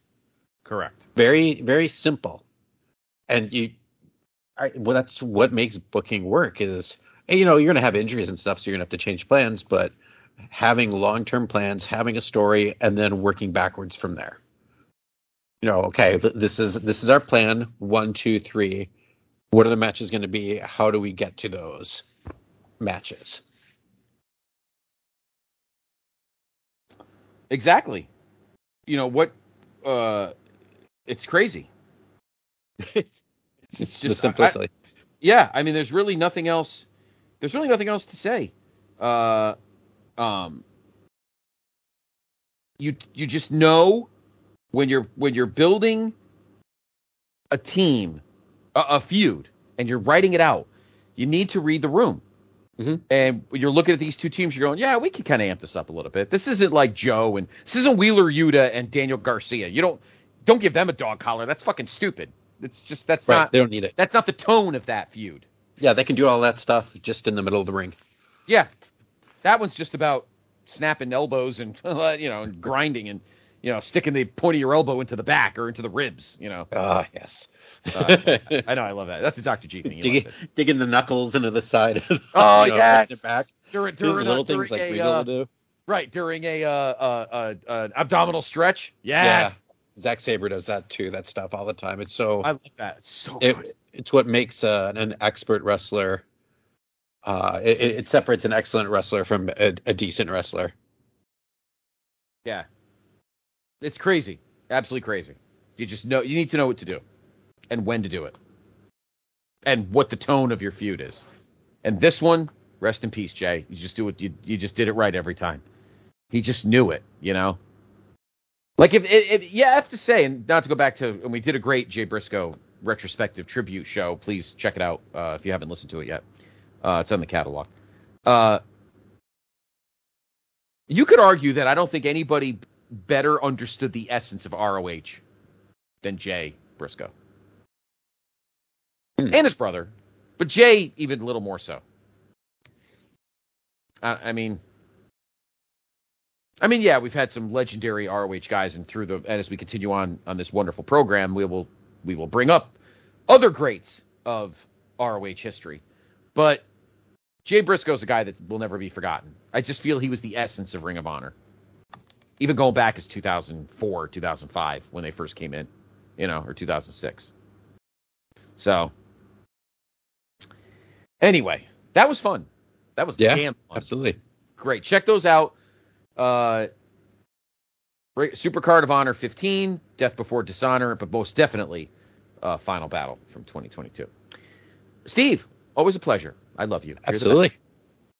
Correct. Very very simple, and you. I, well, that's what makes booking work. Is you know you're going to have injuries and stuff, so you're going to have to change plans, but having long term plans, having a story, and then working backwards from there you know, okay, th- this is this is our plan. One, two, three. What are the matches going to be? How do we get to those matches? Exactly. You know what? Uh, it's crazy. it's It's the just simplicity. yeah. I mean, there's really nothing else. There's really nothing else to say. Uh, um, you you just know when you're when you're building a team, a, a feud, and you're writing it out. You need to read the room. Mhm. And when you're looking at these two teams, you're going, yeah, we can kind of amp this up a little bit. This isn't like Joe and this isn't Wheeler Yuta and Daniel Garcia. You don't don't give them a dog collar. That's fucking stupid. It's just that's right. not They don't need it. that's not the tone of that feud. Yeah, they can do all that stuff just in the middle of the ring. Yeah, that one's just about snapping elbows and you know and grinding and you know sticking the point of your elbow into the back or into the ribs. You know, Ah, yes. Uh, I know I love that. That's a Dr. G thing. Dig, digging the knuckles into the side. Of, Oh, you know, yes. the back. During, during, little a, things like a, Regal uh, will do. right during a uh, uh, uh, uh, abdominal stretch. Yes, Zack Sabre does that too. That stuff all the time. It's so I love that. It's so good. it, it's what makes uh, an expert wrestler. Uh, it, it it separates an excellent wrestler from a, a decent wrestler. Yeah. It's crazy. Absolutely crazy. You just know you need to know what to do and when to do it. And what the tone of your feud is. And this one, rest in peace, Jay. You just do it you you just did it right every time. He just knew it, you know? Like if it, it yeah, I have to say, and not to go back to and we did a great Jay Briscoe retrospective tribute show. Please check it out uh, if you haven't listened to it yet. Uh, it's on the catalog. Uh, You could argue that I don't think anybody better understood the essence of ROH than Jay Briscoe Hmm. and his brother, but Jay even a little more so. I, I mean, I mean, yeah, we've had some legendary ROH guys, and through the and as we continue on on this wonderful program, we will we will bring up other greats of ROH history, but Jay Briscoe's a guy that will never be forgotten. I just feel he was the essence of Ring of Honor, even going back as 2004, 2005 when they first came in, you know, or 2006. So, anyway, that was fun. That was Yeah, damn fun Absolutely. great. Check those out. Uh, Supercard of Honor 15, Death Before Dishonor, but most definitely uh, Final Battle from 2022. Steve, always a pleasure. I love you. Absolutely.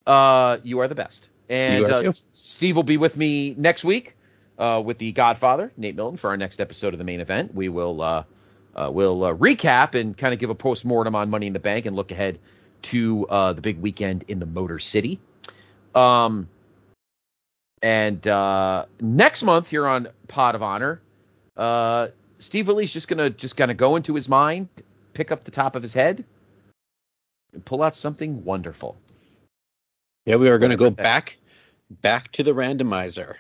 Uh, you are the best. And uh. Steve will be with me next week uh, with the Godfather, Nate Milton, for our next episode of the main event. We will uh, uh, we'll uh, recap and kind of give a post mortem on Money in the Bank and look ahead to uh, the big weekend in the Motor City. Um, and uh, next month here on Pod of Honor, uh, Steve Willie's just gonna just gonna go into his mind, pick up the top of his head, and pull out something wonderful. Yeah, we are going to go back back to the randomizer.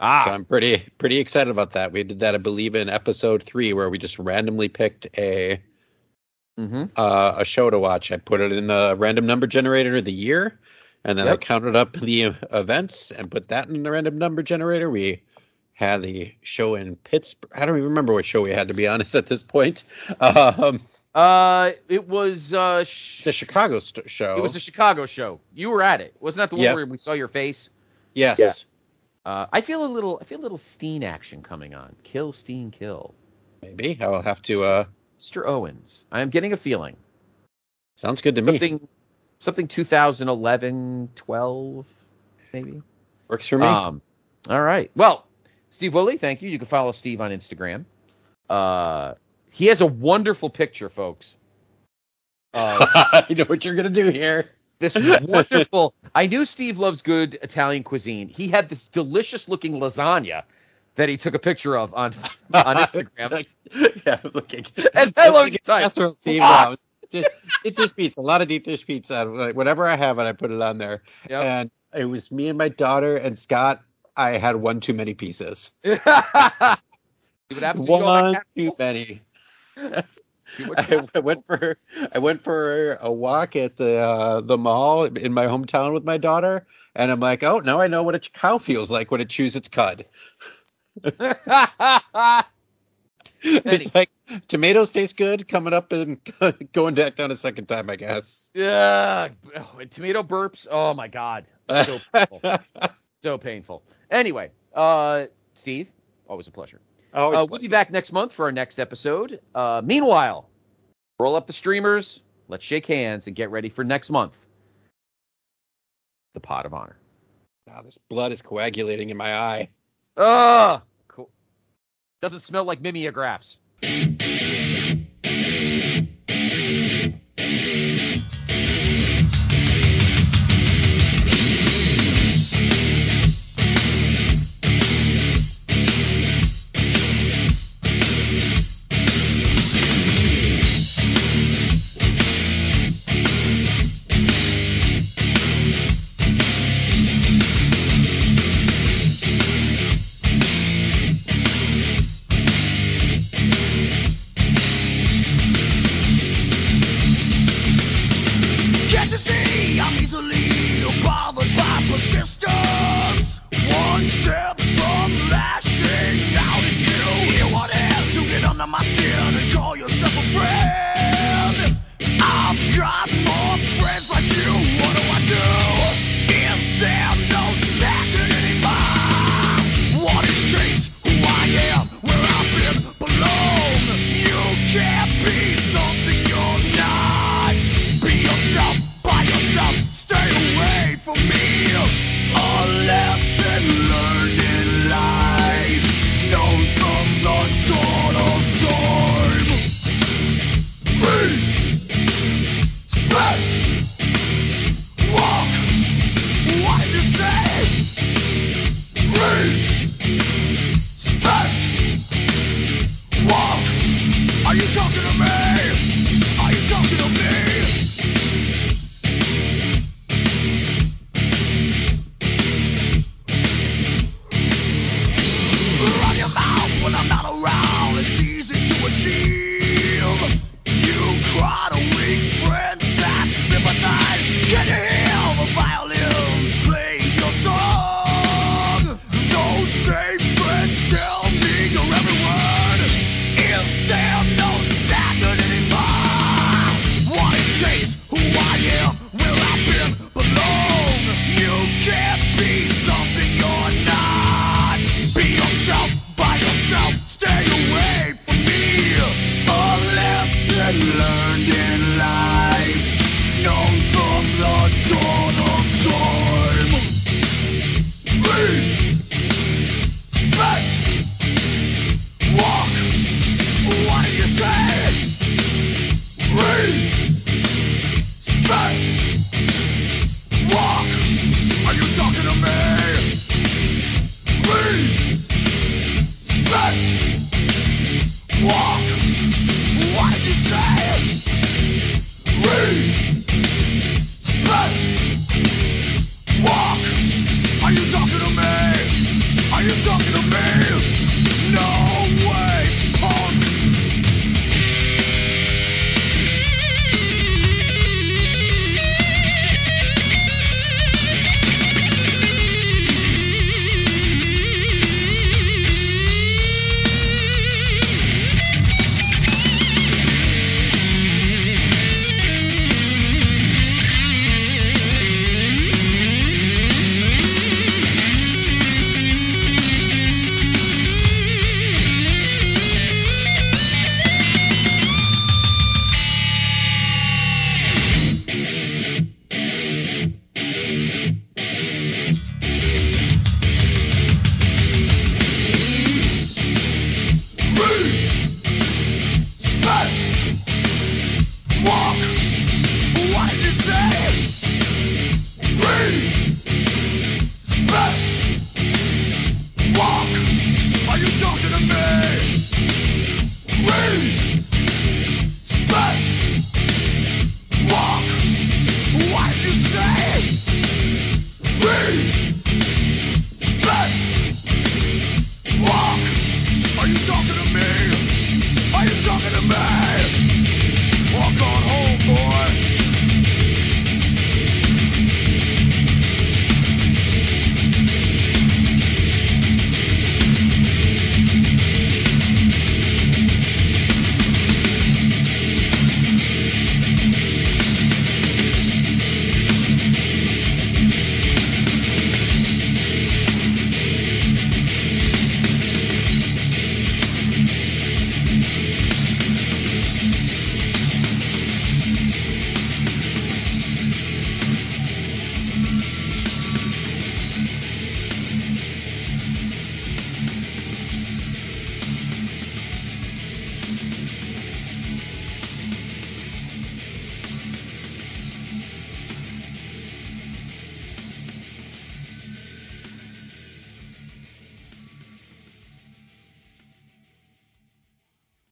Ah, So I'm pretty pretty excited about that. We did that, I believe, in episode three, where we just randomly picked a hmm uh, a show to watch. I put it in the random number generator of the year, and then I counted up the events and put that in the random number generator. We had the show in Pittsburgh. I don't even remember what show we had to be honest at this point. Um, uh, it was uh, sh- it's a Chicago st- show. it was the Chicago show. You were at it, wasn't that the one Yep. where we saw your face? yes. Yeah. Uh, I feel a little, I feel a little Steen action coming on. Kill Steen, kill. Maybe I'll have to. Uh, Mr. Owens. I am getting a feeling. sounds good to me. Something, something 2011, 12, maybe. Works for me. Um, all right. Well, Steve Woolley, thank you. You can follow Steve on Instagram. Uh, he has a wonderful picture, folks. Uh, I know what you're gonna do here. this wonderful. I knew Steve loves good Italian cuisine. He had this delicious looking lasagna that he took a picture of on on Instagram. yeah, looking. And I love Looking the at Steve. It's just- Deep dish pizza, a lot of deep dish pizza. Like, Whenever I have it, I put it on there. Yep. And it was me and my daughter and Scott. I had one too many pieces. See what happens when you go One too many. I, went for I went for a walk at the uh, the mall in my hometown with my daughter, and I'm like, oh, now I know what a cow feels like when it chews its cud. It's like tomatoes taste good, coming up and going back down a second time, I guess. yeah. Oh, and tomato burps. Oh my god. So painful. so painful. Anyway, uh, Steve, always a pleasure. Oh, Uh, we'll be back next month for our next episode. Uh, meanwhile, roll up the streamers, let's shake hands, and get ready for next month. The Pod of Honor. Wow, this blood is coagulating in my eye. Ugh. Cool. Doesn't smell like mimeographs.